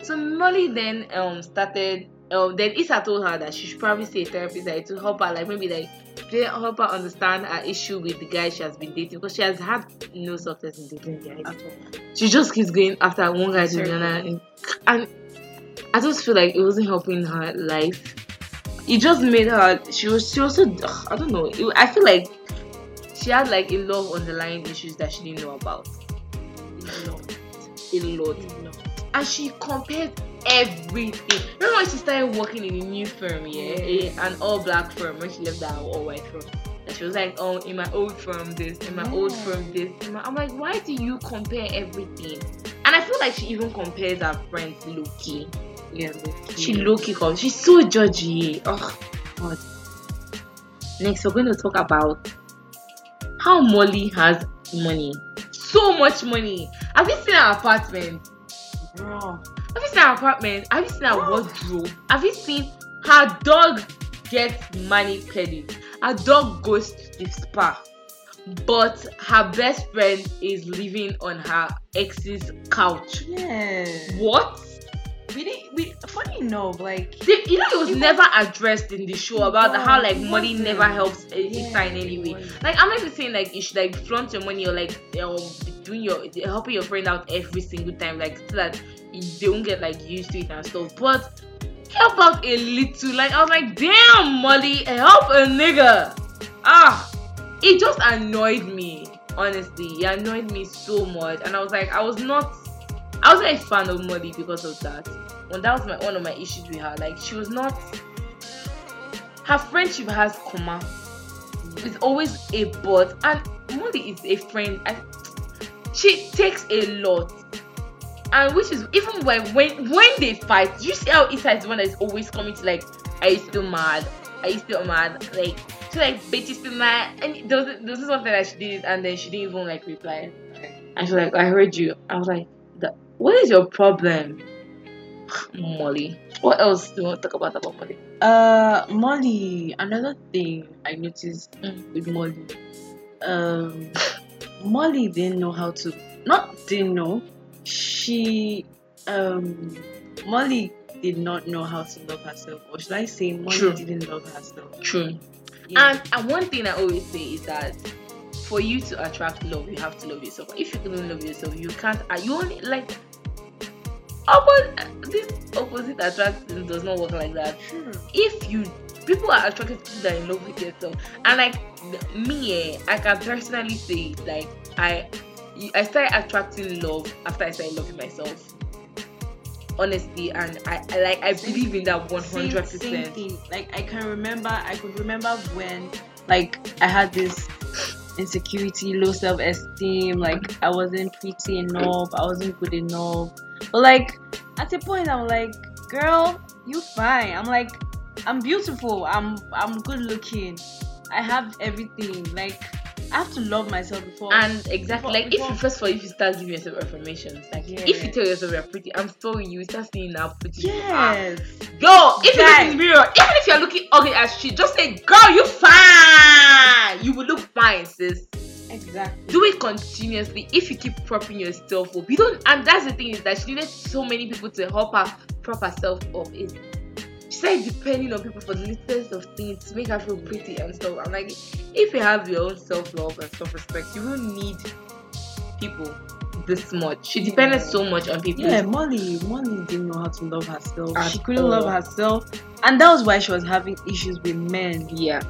So molly then um started um then Issa told her that she should probably see a therapist like to help her like maybe like to help her understand her issue with the guy she has been dating because she has had no success in dating guys at all. she just keeps going after one guy to another and, and I just feel like it wasn't helping her life. It just made her she was she also ugh, I don't know. It, I feel like she had like a lot of underlying issues that she didn't know about. A lot. A lot. A lot. And she compared everything. Remember when she started working in a new firm, yeah? An all black firm when she left that all white firm. And she was like, Oh, in my old firm this, in my old firm this. My, I'm like, why do you compare everything? And I feel like she even compares her friends low-key. Yeah, low-key. She low-key comes. She's so judgy. Oh god. Next we're going to talk about how Molly has money. So much money. Have you seen her apartment? Bro. Have you seen her apartment? Have you seen her wardrobe? Have you seen her dog gets money pedicure? Her dog goes to the spa. but her best friend is living on her ex's couch. Yeah. What? We didn't. We funny enough, like They- you know, it was It was- never addressed in the show about the, how like money never helps Yeah, any it way. wasn't. Like I'm not even saying like you should like flaunt your money or like um, doing your helping your friend out every single time, like so that they won't get like used to it and stuff. But help out a little. Like I was like, damn, Molly, help a nigga. Ah, it just annoyed me. Honestly, it annoyed me so much, and I was like, I was not. I wasn't a fan of Molly because of that. And that was my one of my issues with her. Like she was not. Her friendship has comma. It's always a but, and Molly is a friend, and she takes a lot. And which is even when when when they fight, you see how Issa is the one that is always coming to like, are you still mad? Are you still mad? Like, so like, bitch, you still mad? And was there was something that she did, and then she didn't even like reply. And she's like, I heard you. I was like, "The- what is your problem, Molly? What else do you want to talk about about Molly? uh Molly. Another thing I noticed Mm. with Molly, um, Molly didn't know how to. Not didn't know. She um Molly did not know how to love herself, or should I say, Molly True. didn't love herself. True. Yeah. And, and one thing I always say is that for you to attract love, you have to love yourself. If you don't love yourself, you can't. You only like. Opposite, this opposite attraction does not work like that. True. If you people are attracted to people that are in love with yourself, and like me, eh, I can personally say like I I started attracting love after I started loving myself. Honestly, and I, I like I Same believe in that one hundred percent. thing. Like I can remember, I could remember when, like, I had this insecurity, low self-esteem. Like I wasn't pretty enough, I wasn't good enough. But like at a point, I'm like, girl, you fine. I'm like, I'm beautiful. I'm I'm good looking. I have everything. Like I have to love myself before. And exactly, Before- like if you first of all, if you start giving yourself affirmations, like Yeah. if you tell yourself you're pretty, I'm sorry, you start seeing how pretty you are. yes, if you look in the mirror, even if you're looking ugly as shit, just say, girl, you fine. You will look fine, sis. exactly. Do it continuously. If you keep propping yourself up, you don't. And that's the thing is that she needed so many people to help her prop herself up. Is she said depending on people for the littlest of things to make her feel pretty and stuff. I'm like, if you have your own self love and self respect, you don't need people this much. She depended so much on people. Yeah, Molly, Molly didn't know how to love herself. At she couldn't all. love herself, and that was why she was having issues with men. Yeah.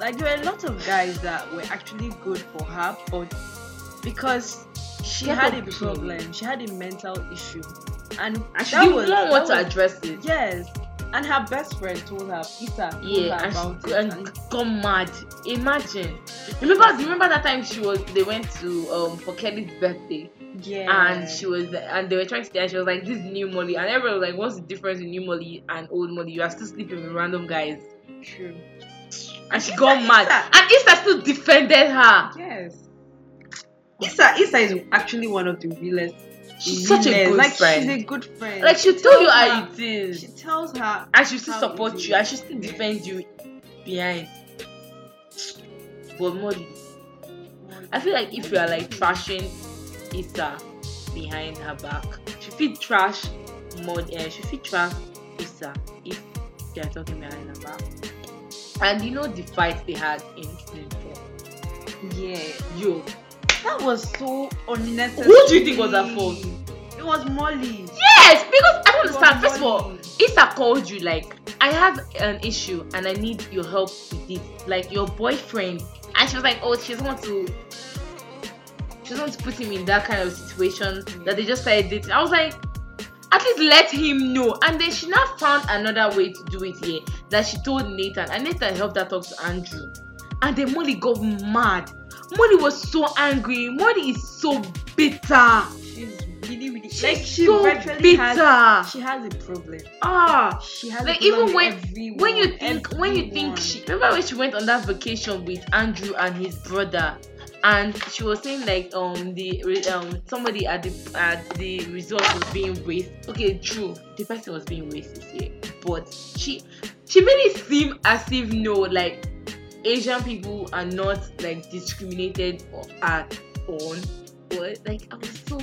Like there were a lot of guys that were actually good for her, but because she Get had a problem, she had a mental issue, and And she didn't was- want to was- address it. yes. And her best friend told her, Issa, told Yeah, her and about she it. and got mad. Imagine. Remember, do you remember that time she was they went to um for Kelly's birthday yeah, and she was and they were trying to and she was like this is new Molly and everyone was like what's the difference in new Molly and old Molly? You are still sleeping with random guys. true. And she Issa- got mad. Issa- And Issa still defended her. Yes. Issa, Issa is actually one of the realest. She's such a good like, friend. She's a good friend. Like she'll She tell you how it is. She tells her and she'll still support you and she'll still defend you behind. But Molly, I feel like if you are like trashing Issa behind her back, she feel trash mod uh, she feel trash Issa if they are talking behind her back. And you know the fight they had in season four. Yeah, Yo, that was so unnecessary. Who do you think was at fault? It was Molly. yes, because I don't understand. First of all. Issa called you like I have an issue and I need your help with it. Like your boyfriend, and she was like, oh, she doesn't want to. She doesn't want to put him in that kind of situation that they just started dating. I was like, at least let him know. And then she now found another way to do it here that she told Nathan, and Nathan helped her talk to Andrew. And then Molly got mad. Molly was so angry. Molly is so bitter. She's really, really She's like she so bitter. has. She has a problem. ah. She has like a problem even when everyone, when you think when you think she remember when she went on that vacation with Andrew and his brother and she was saying like um the um somebody at the at the resort was being racist okay true the person was being racist yeah but she she made it seem as if no like Asian people are not like discriminated or- at all. Or like I was so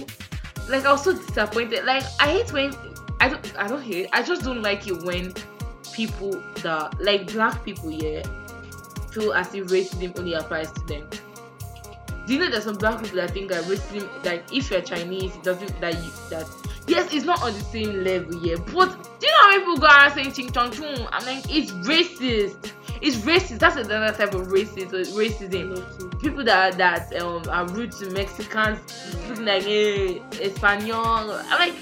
like I was so disappointed. Like I hate when I don't I don't hate I just don't like it when people that like black people yeah feel as if racism only applies to them. Do you know there's some black people that think that racism like if you're Chinese it doesn't that you that yes it's not on the same level yeah but do you know how people go around saying ching chong chung? I'm like it's racist. It's racist. That's another type of racist racism. People that that um are rude to Mexicans looking like hey Espanol. I'm like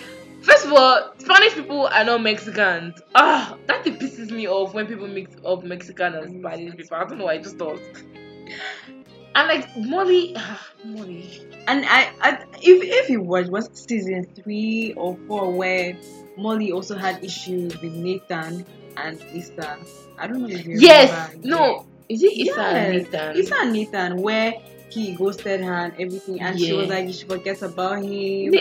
first of all Spanish people are not Mexicans. Ah that pisses me off when people mix up Mexican and Spanish people. I don't know why it just does and like Molly ah, Molly And I, I if if you watch was season three or four where Molly also had issues with Nathan and Issa. I don't know if you yes remember. no is it Issa Yes. and Nathan Issa and Nathan where he ghosted her and everything and she was like you should forget about him.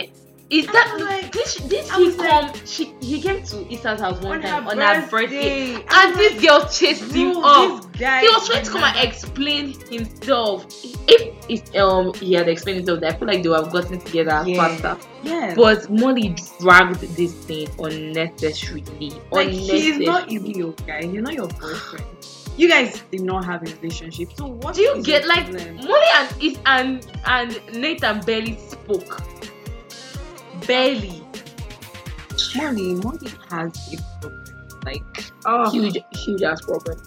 Is that like- did, she, did I he was come? she he came to Issa's house one On time her on her birthday, and this girl chased him off. He was trying to come and explain himself. If um he had explained himself, I feel like they would have gotten together Yeah. faster. Yes. But Molly dragged this thing unnecessarily. like he's unnecessarily. not even your guy, he's not your boyfriend. You guys did not have a relationship. So what Do you get like problem? Molly and is and and Nathan barely spoke. Barely. Molly, Molly has a problem. Like oh huge, huge ass problem.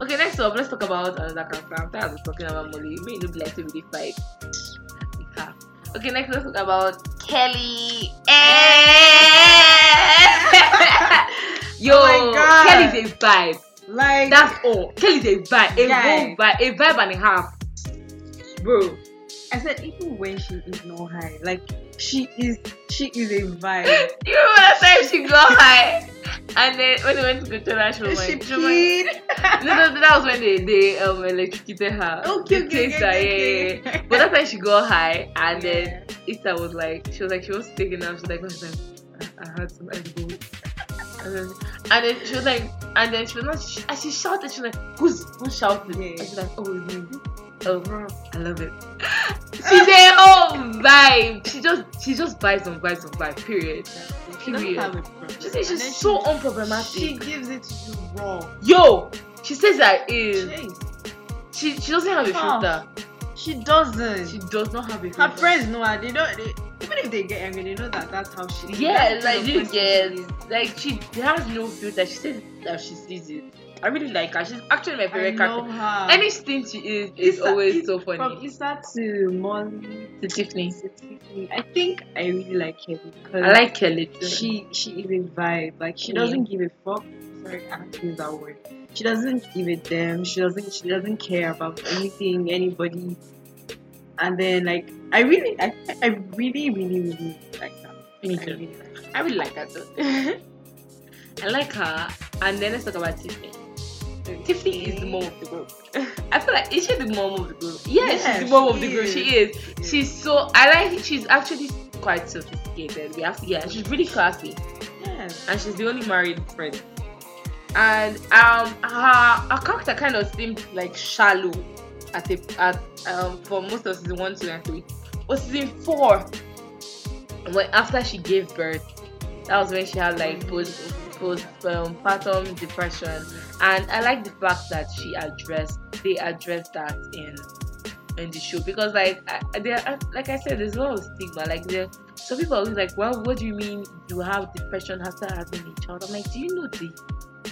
Okay, next up, let's talk about another character. I'm tired of talking about Molly. May look like to be fight. Okay, next let's talk about Kelly. Eh. Yo, Oh my God. Kelly's a vibe. like That's all. Kelly's a vibe. A vibe. A vibe and a half. Bro. I said even when she is not high, like she is she is a vibe. [laughs] You remember that time she got high? And then when they went to go to that show, she like, [laughs] peed. no, no, that was when they, they um electrocuted her. Okay, okay, okay, yeah, okay, yeah, yeah. But that time she got high, and then Issa was like, she was like, she was taking out. She was like, "What's that? I, I had some edible. And then, and then she was like, and then she was not, and she shouted. She was like, "Who's who's shouting?" Yeah. And she was like, "Oh, it's me." Oh, mm. I love it. She's a oh, whole vibe. She just, she just vibes on vibes on vibes. Period. Period. She says she's so she, unproblematic. she gives it to you raw. Yo, she says that is. Jeez. She she doesn't have a filter. She doesn't. She does not have a filter. her friends know her. They don't. They, even if they get angry, they know that that's how she. is. Yeah, like you get like she has no filter. She says that she sees it. I really like her. She's actually my I favorite character. her. Anything she is is Issa- always so From funny. Issa to Molly To Tiffany. to Tiffany, I think I really like Kelly because I like Kelly too. she she is a vibe. Like she Yeah. doesn't give a fuck. Sorry, I have to use that word. She doesn't give a damn. She doesn't she doesn't care about anything, anybody. And then like I really I I really really really like her. Me I too. really like her. I really like her too. [laughs] I like her. And then let's talk about Tiffany. Tiffany is the mom of the group. [laughs] I feel like is she the mom of the group? Yeah, Yeah, she's the mom she of the group. is. She is. She's so I like she's actually quite sophisticated. We have to yeah, she's really classy. Yes. And she's the only married friend. And um her her character kind of seemed like shallow at a at um for most of season one, two, and three. But season four when after she gave birth, that was when she had like post post um, depression. And I like the fact that she addressed they addressed that in in the show because like I, there like I said there's a lot of stigma like there some people are always like well what do you mean you have depression after having a child I'm like do you know the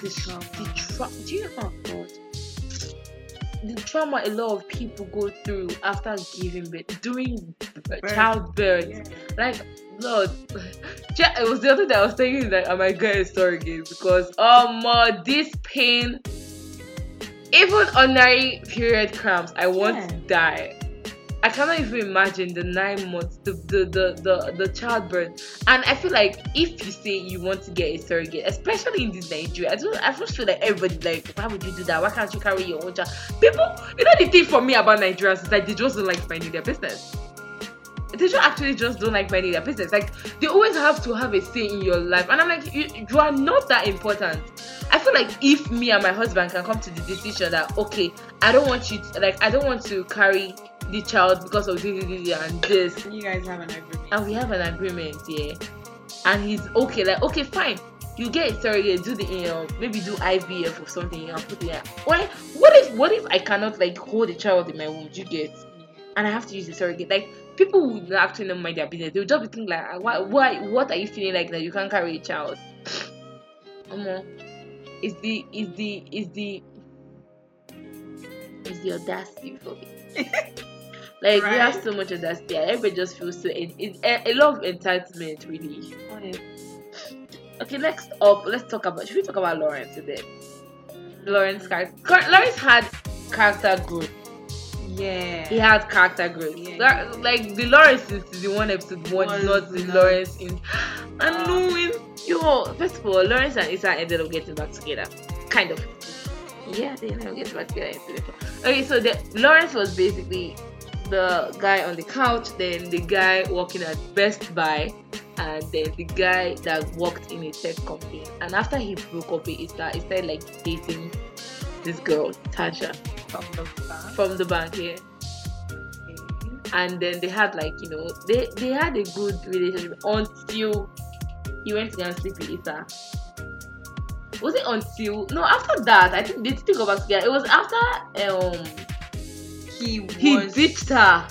the, Trauma. the tra- do you know oh god the trauma a lot of people go through after giving birth during childbirth Yeah. like Lord, Ja- it was the other day I was thinking that I might get a story again because um uh, this pain, even ordinary period cramps, I want Yeah. to die. I cannot even imagine the nine months, the the, the the the childbirth, and I feel like if you say you want to get a surrogate, especially in this Nigeria, I don't, I just feel like everybody like, why would you do that? Why can't you carry your own child? People, you know, the thing for me about Nigerians is that they just don't like finding their business they just actually just don't like minding their business. Like they always have to have a say in your life, and I'm like, you, you are not that important. I feel like if me and my husband can come to the decision that okay, I don't want you to, like I don't want to carry the child because of this, this, this and this, You guys have an agreement. and we have an agreement, yeah, and he's okay, like okay, fine. You get a surrogate, do the you know, maybe do IVF or something and put it there. What if what if I cannot like hold a child in my womb? You get? and I have to use the surrogate. Like people would actually not mind their business. They would just be thinking like, why, why, what are you feeling like that you can't carry a child? [sniffs] Um, is the is the is the is the audacity for me. [laughs] like we have so much audacity. Everybody just feels so. It, it, a, a lot of entitlement, really. Okay, next up, let's talk about. Should we talk about Lawrence today? Lawrence character. Lawrence had character growth Yeah. he had character growth. Yeah. That- like the Lawrence is the one, episode one, Was is not the Lawrence in. [gasps] And knowing, yo, first of all, Lawrence and Issa ended up getting back together, kind of. Yeah, they ended up getting back together. in season four. Okay, so the Lawrence was basically the guy on the couch, then the guy working at Best Buy, and then the guy that worked in a tech company. And after he broke up with Issa, he started like dating this girl, Tasha, From the back. from the bank here and then they had like you know they they had a good relationship until he went to go and sleep with Issa. Was it until no after that I think they didn't go back together. It was after um He he ditched her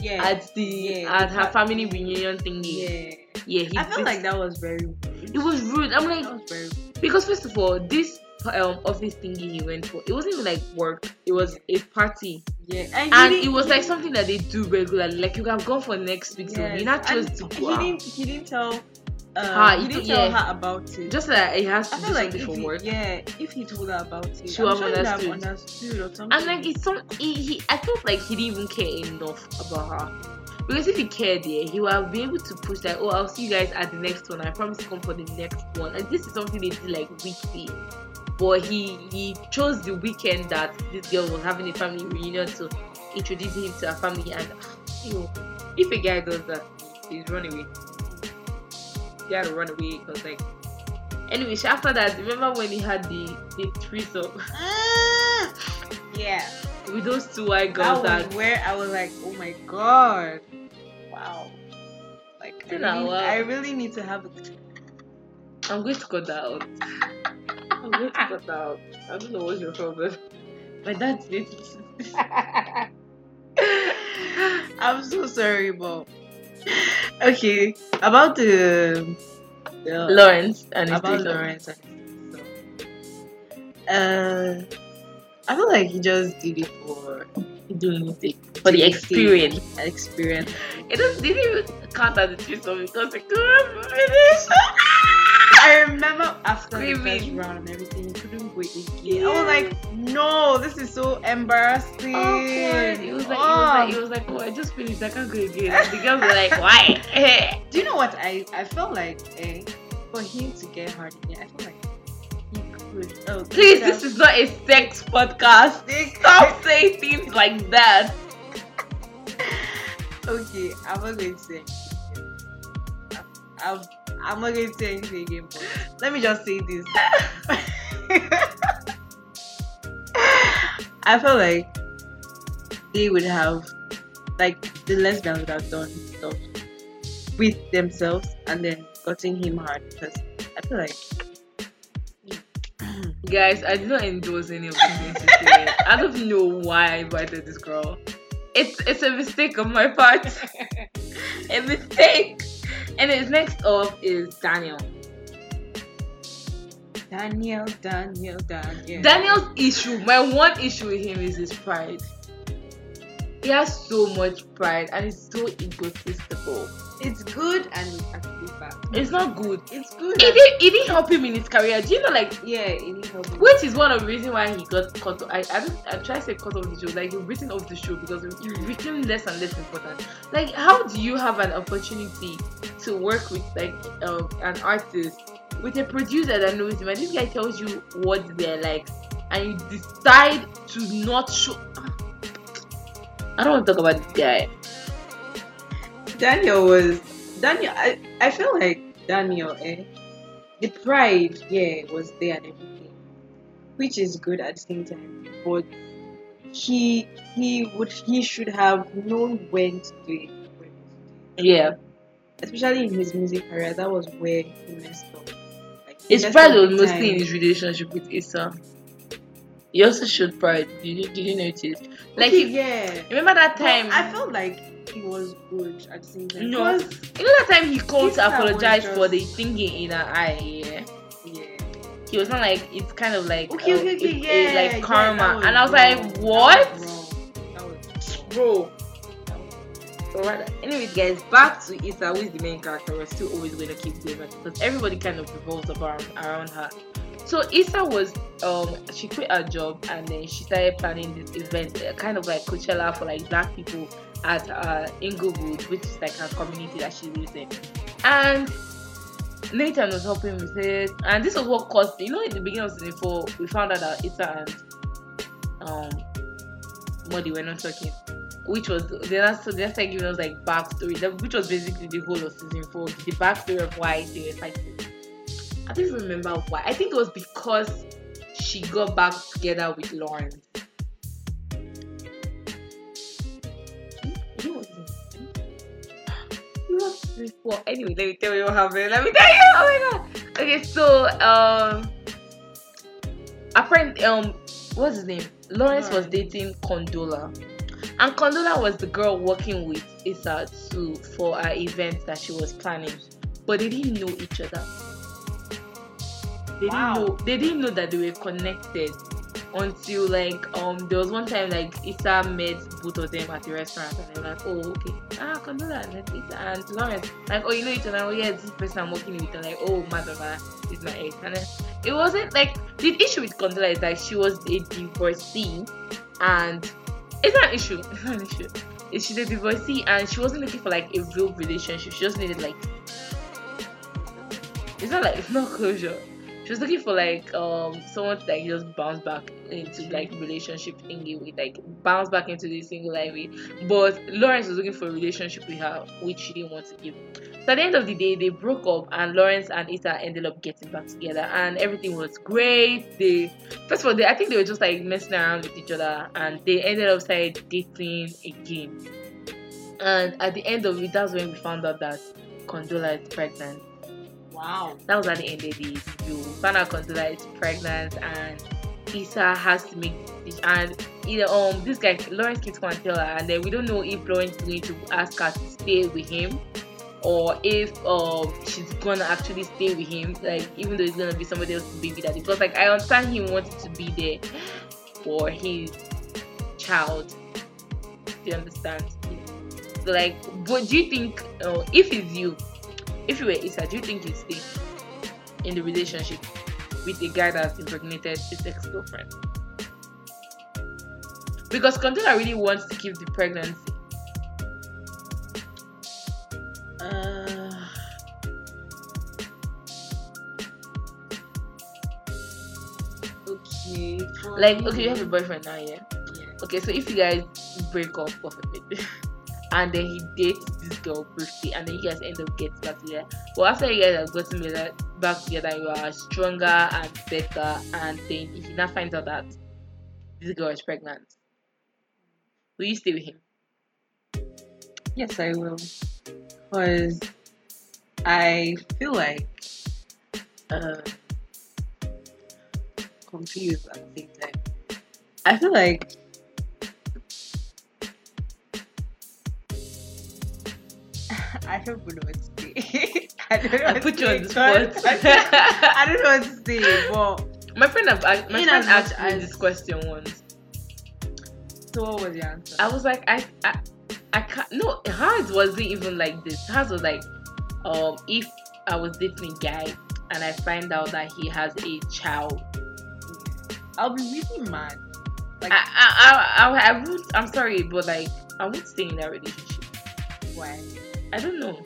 yeah. at the Yeah, at her family reunion thingy. yeah. Yeah, he I felt like that was very. rude. it was rude. I'm like was because first of all this um office thingy he went for it wasn't even like work. It was a party. Yeah. and he it was like something that they do regularly. Like you have gone for next week, so Yes, you not chose and to he out. didn't. He didn't tell. Uh, Her, he he didn't tell yeah. her about it. Just that he has to I do feel like something for he, work. yeah, if he told her about it, She would sure have understood. or something. And like it's some he, he I felt like he didn't even care enough about her. Because if he cared yeah, he would have been able to push that, oh I'll see you guys at the next one. I promise to come for the next one. And this is something they did like weekly. But he he chose the weekend that this girl was having a family reunion to introduce him to her family and you know, if a guy does that, he's run away. He had to run away because like anyway so after that remember when he had the the threesome [laughs] Ah! yeah, with those two white that girls was that where I was like, oh my god, wow. Like I really. I really need to have it. I'm going to cut that out. I'm to cut out. I don't know what's your problem. My dad did [laughs] I'm so sorry, but okay. About the, the Lawrence and his about. Lawrence and his. Uh, I feel like he just did it for doing it for the experience. experience. It doesn't didn't even count as a threesome because they couldn't finish. I remember after the first Screaming. round and everything, he couldn't wait again. I was like, no, this is so embarrassing. Awkward. It was like, Oh. it was like, it was like, oh, I just finished. I can't go again. And the girls were like, why? [laughs] Do you know what I I felt like? Eh, for him to get hard again, I felt like he. Oh, Please, this is not a sex podcast. Stop [laughs] saying things like that. Okay, I'm not going to say. I'm, I'm not going to say anything again. Let me just say this. [laughs] I felt like they would have, like, the lesbians would have done stuff with themselves and then gotten him hard because I feel like. Guys, I did not endorse any of the things said. I don't know why I invited this girl. It's it's a mistake on my part. [laughs] a mistake. And his next up is Daniel. Daniel, Daniel, Daniel. Daniel's issue, my one issue with him is his pride. He has so much pride and he's so egotistical. It's good and it's actually bad. It's not good. It's good. It didn't, it didn't help him in his career. Do you know, like, yeah, it didn't help me. which is one of the reasons why he got cut. I I don't I try to say cut off the show, like he written off the show because he became less and less important. Like, how do you have an opportunity to work with like um, an artist with a producer that knows him, and this guy tells you what they're like, and you decide to not show. I don't want to talk about this guy. Daniel was Daniel. I I feel like Daniel. Eh, the pride, yeah, was there and everything, which is good at the same time. But he he would he should have known when to do it. when not to do it. Yeah. Especially in his music career, that was where he messed up. Like, His pride was mostly in his relationship with Issa. He also showed pride. Did you, did you notice? Like, okay, he- yeah. remember that But time? I felt like he was good at the same time. No. You know that time he called to apologize just- for the thinking in her eye. Yeah. yeah. He was not like it's kind of like Okay, uh, okay, okay, it- yeah. yeah, like that karma, and I was wrong. like, That what, was wrong. That was wrong. bro? So rather, anyways, guys, back to Issa, who is the main character. We're still always going to keep doing back because everybody kind of revolves around around her. So Issa was um she quit her job and then she started planning this event, uh, kind of like Coachella for like black people at uh Inglewood, which is like her community that she lives in. And Nathan was helping with it, and this was what caused. You know, in the beginning of season four, we found out that Issa and um were not talking, which was the last. So they started giving us like backstory, which was basically the whole of season four, the backstory of why they were fighting. I don't even remember why. I think it was because she got back together with Lawrence. You know what you know. Anyway, let me tell you what happened. Let me tell you. Oh my god. Okay, so um, apparently um, what's his name? Lawrence was dating Condola, and Condola was the girl working with Issa too for her event that she was planning, but they didn't know each other. They Wow. didn't know. They didn't know that they were connected until like um there was one time like Issa met both of them at the restaurant and they were like, oh okay, ah Condola and then Issa and Lawrence. Like oh you know each other. Oh yeah this person I'm working with. And like oh madonna is my ex. And then it wasn't like the issue with Condola is that she was a divorcee and it's not an issue [laughs] it's not an issue. It's- she's a divorcee and she wasn't looking for like a real relationship. She just needed like it's not like it's not closure she was looking for like um someone to like just bounce back into like relationship thingy with like bounce back into the single life with. But Lawrence was looking for a relationship with her, which she didn't want to give. So at the end of the day, they broke up, and Lawrence and Issa ended up getting back together, and everything was great. They first of all, they, I think they were just like messing around with each other, and they ended up started dating again. And at the end of it, that's when we found out that Condola is pregnant Wow. that was at the end of the review. Found out Condola is pregnant and Issa has to make this and either um this guy Lawrence keeps going to tell her and then we don't know if Lawrence is going to ask her to stay with him or if um she's gonna actually stay with him like even though it's gonna be somebody else's baby daddy because like I understand him wanted to be there for his child do you understand so like but do you think uh, if it's you if you were Issa, do you think you'd stay in the relationship with a guy that's impregnated his ex-girlfriend? Because Condola really wants to keep the pregnancy. Uh, okay. Like, okay, you have a boyfriend now, yeah? Yeah. Okay, so if you guys break up bit, [laughs] and then he dates this girl briefly, and then you guys end up getting back together. Well, after you guys have gotten back together, you are stronger and better, and then if he now finds out that this girl is pregnant. Will you stay with him? Yes, I will. Because I feel like uh, confused at the same time. I feel like I don't know what to say. [laughs] I don't know I what put to you say, on the spot. [laughs] I don't know what to say, but My friend, have, my friend asked me as- this question once. so what was your answer? I was like, I, I, I can't. No, hers wasn't even like this. Hers was like, um, if I was dating a guy and I find out that he has a child, I'll be really mad. Like, I, I, I, I, I would. I'm sorry, but like, I would stay in that relationship. why? I don't know.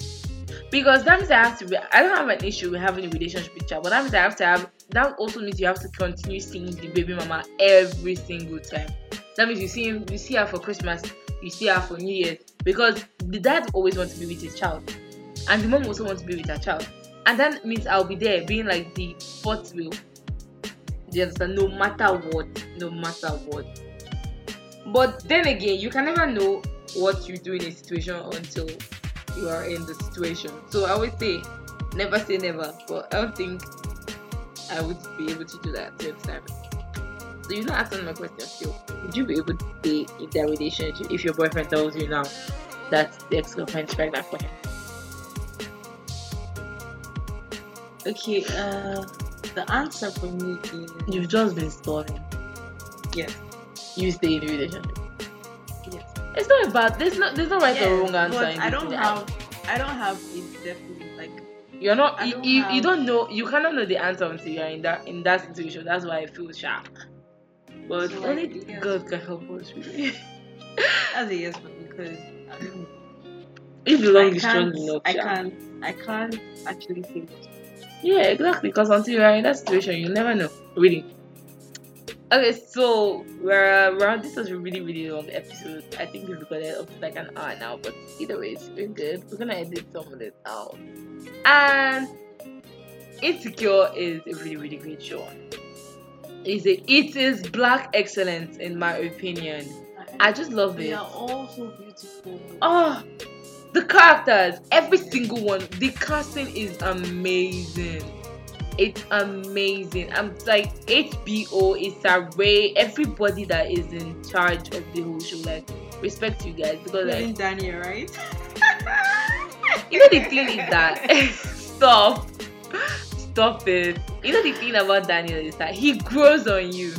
Because that means I have to be, I don't have an issue with having a relationship with child, but that means I have to have that also means you have to continue seeing the baby mama every single time. That means you see him, you see her for Christmas, you see her for New Year's. Because the dad always wants to be with his child. And the mom also wants to be with her child. And that means I'll be there being like the fourth wheel. Do you understand? No matter what, no matter what. But then again, you can never know what you do in a situation until you are in the situation. So I always say, never say never. But I don't think I would be able to do that this time. So you're not answering my question still. Would you be able to stay in that relationship if your boyfriend tells you now that the ex-girlfriend is pregnant for him? Okay, uh, the answer for me is You've just been stalling. yes. You stay in the relationship. It's not about there's no there's no right Yes, or wrong answer. But in I don't thing. have I don't have it definitely like You're not. I You, don't you, you don't know. You cannot know the answer until you're in that in that situation. That's why I feel sharp. But So, only like, yes. God can help us. Really. [laughs] that's a yes for me because if you long is strong enough. I can't I can't actually say what Yeah, exactly. Because until you're in that situation, you never know. Really. Okay, so we're uh, around. This was a really, really long episode. I think we've got it up to like an hour now, but either way, it's been good. We're gonna edit some of this out. And Insecure is a really, really great show. It's a, it is black excellence in my opinion. I just love it. They are all so beautiful. Oh, the characters, every single one. The casting is amazing. It's amazing. I'm like HBO Issa Rae, everybody that is in charge of the whole show. Like, respect you guys because like Including Daniel, right? [laughs] you know the thing is that [laughs] stop, stop it. You know the thing about Daniel is that he grows on you.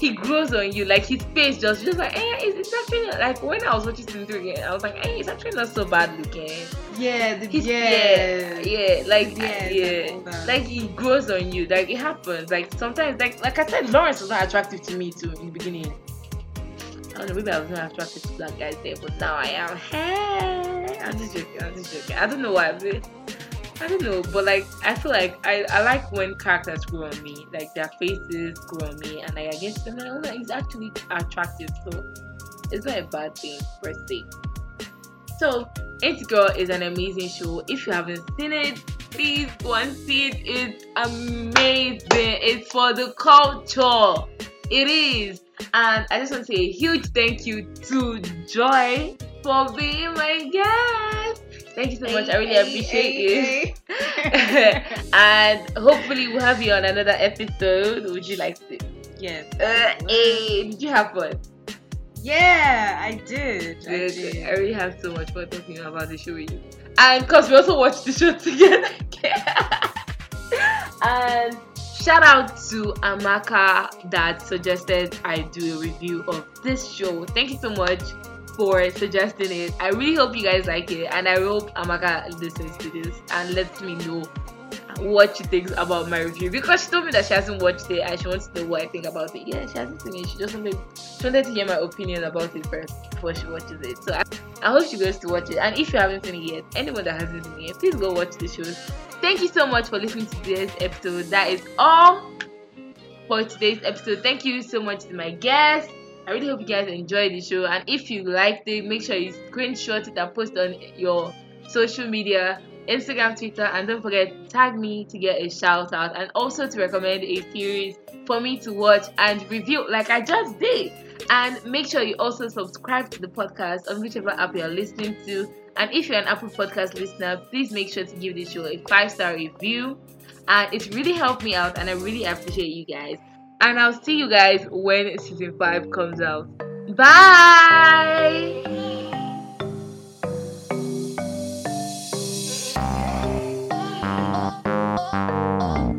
He grows on you. Like his face just just like eh, it's, it's actually like when I was watching season three again, I was like, eh, it's actually not so bad looking. Yeah, the yeah. yeah, yeah, like yeah, and all that. like he grows on you. Like it happens. Like sometimes, like like I said, Lawrence was not attractive to me too in the beginning. I don't know, maybe I was not attracted to black guys there, but now I am. Hey, I'm just joking. I'm just joking. I don't know why. But I don't know, but like I feel like I, I like when characters grow on me, like their faces grow on me, and like, I guess I'm like, oh, he's actually attractive, so it's not a bad thing per se. So, Insecure is an amazing show. If you haven't seen it, please go and see it. It's amazing. It's for the culture. It is. And I just want to say a huge thank you to Joy for being my guest. Thank you so much. I really appreciate it. [laughs] and hopefully we'll have you on another episode. Would you like to? Yes. Uh, hey, did you have fun? Yeah, I did. I did. I really have so much fun talking about the show with you. And because we also watched the show [laughs] together. [laughs] and shout out to Amaka that suggested I do a review of this show. Thank you so much for suggesting it. I really hope you guys like it, and I hope Amaka listens to this and lets me know what she thinks about my review because she told me that she hasn't watched it and she wants to know what I think about it. Yeah, she hasn't seen it. She just wanted, she wanted to hear my opinion about it first before she watches it. So I, I hope she goes to watch it. And if you haven't seen it yet, anyone that hasn't seen it yet, please go watch the shows. Thank you so much for listening to this episode. That is all for today's episode. Thank you so much to my guests. I really hope you guys enjoyed the show. And if you liked it, make sure you screenshot it and post on your social media Instagram, Twitter, and don't forget tag me to get a shout out and also to recommend a series for me to watch and review like I just did. And make sure you also subscribe to the podcast on whichever app you're listening to. And if you're an Apple Podcast listener, please make sure to give this show a five star review. And it's really helped me out, and I really appreciate you guys. And I'll see you guys when season 5 comes out. Bye! Thank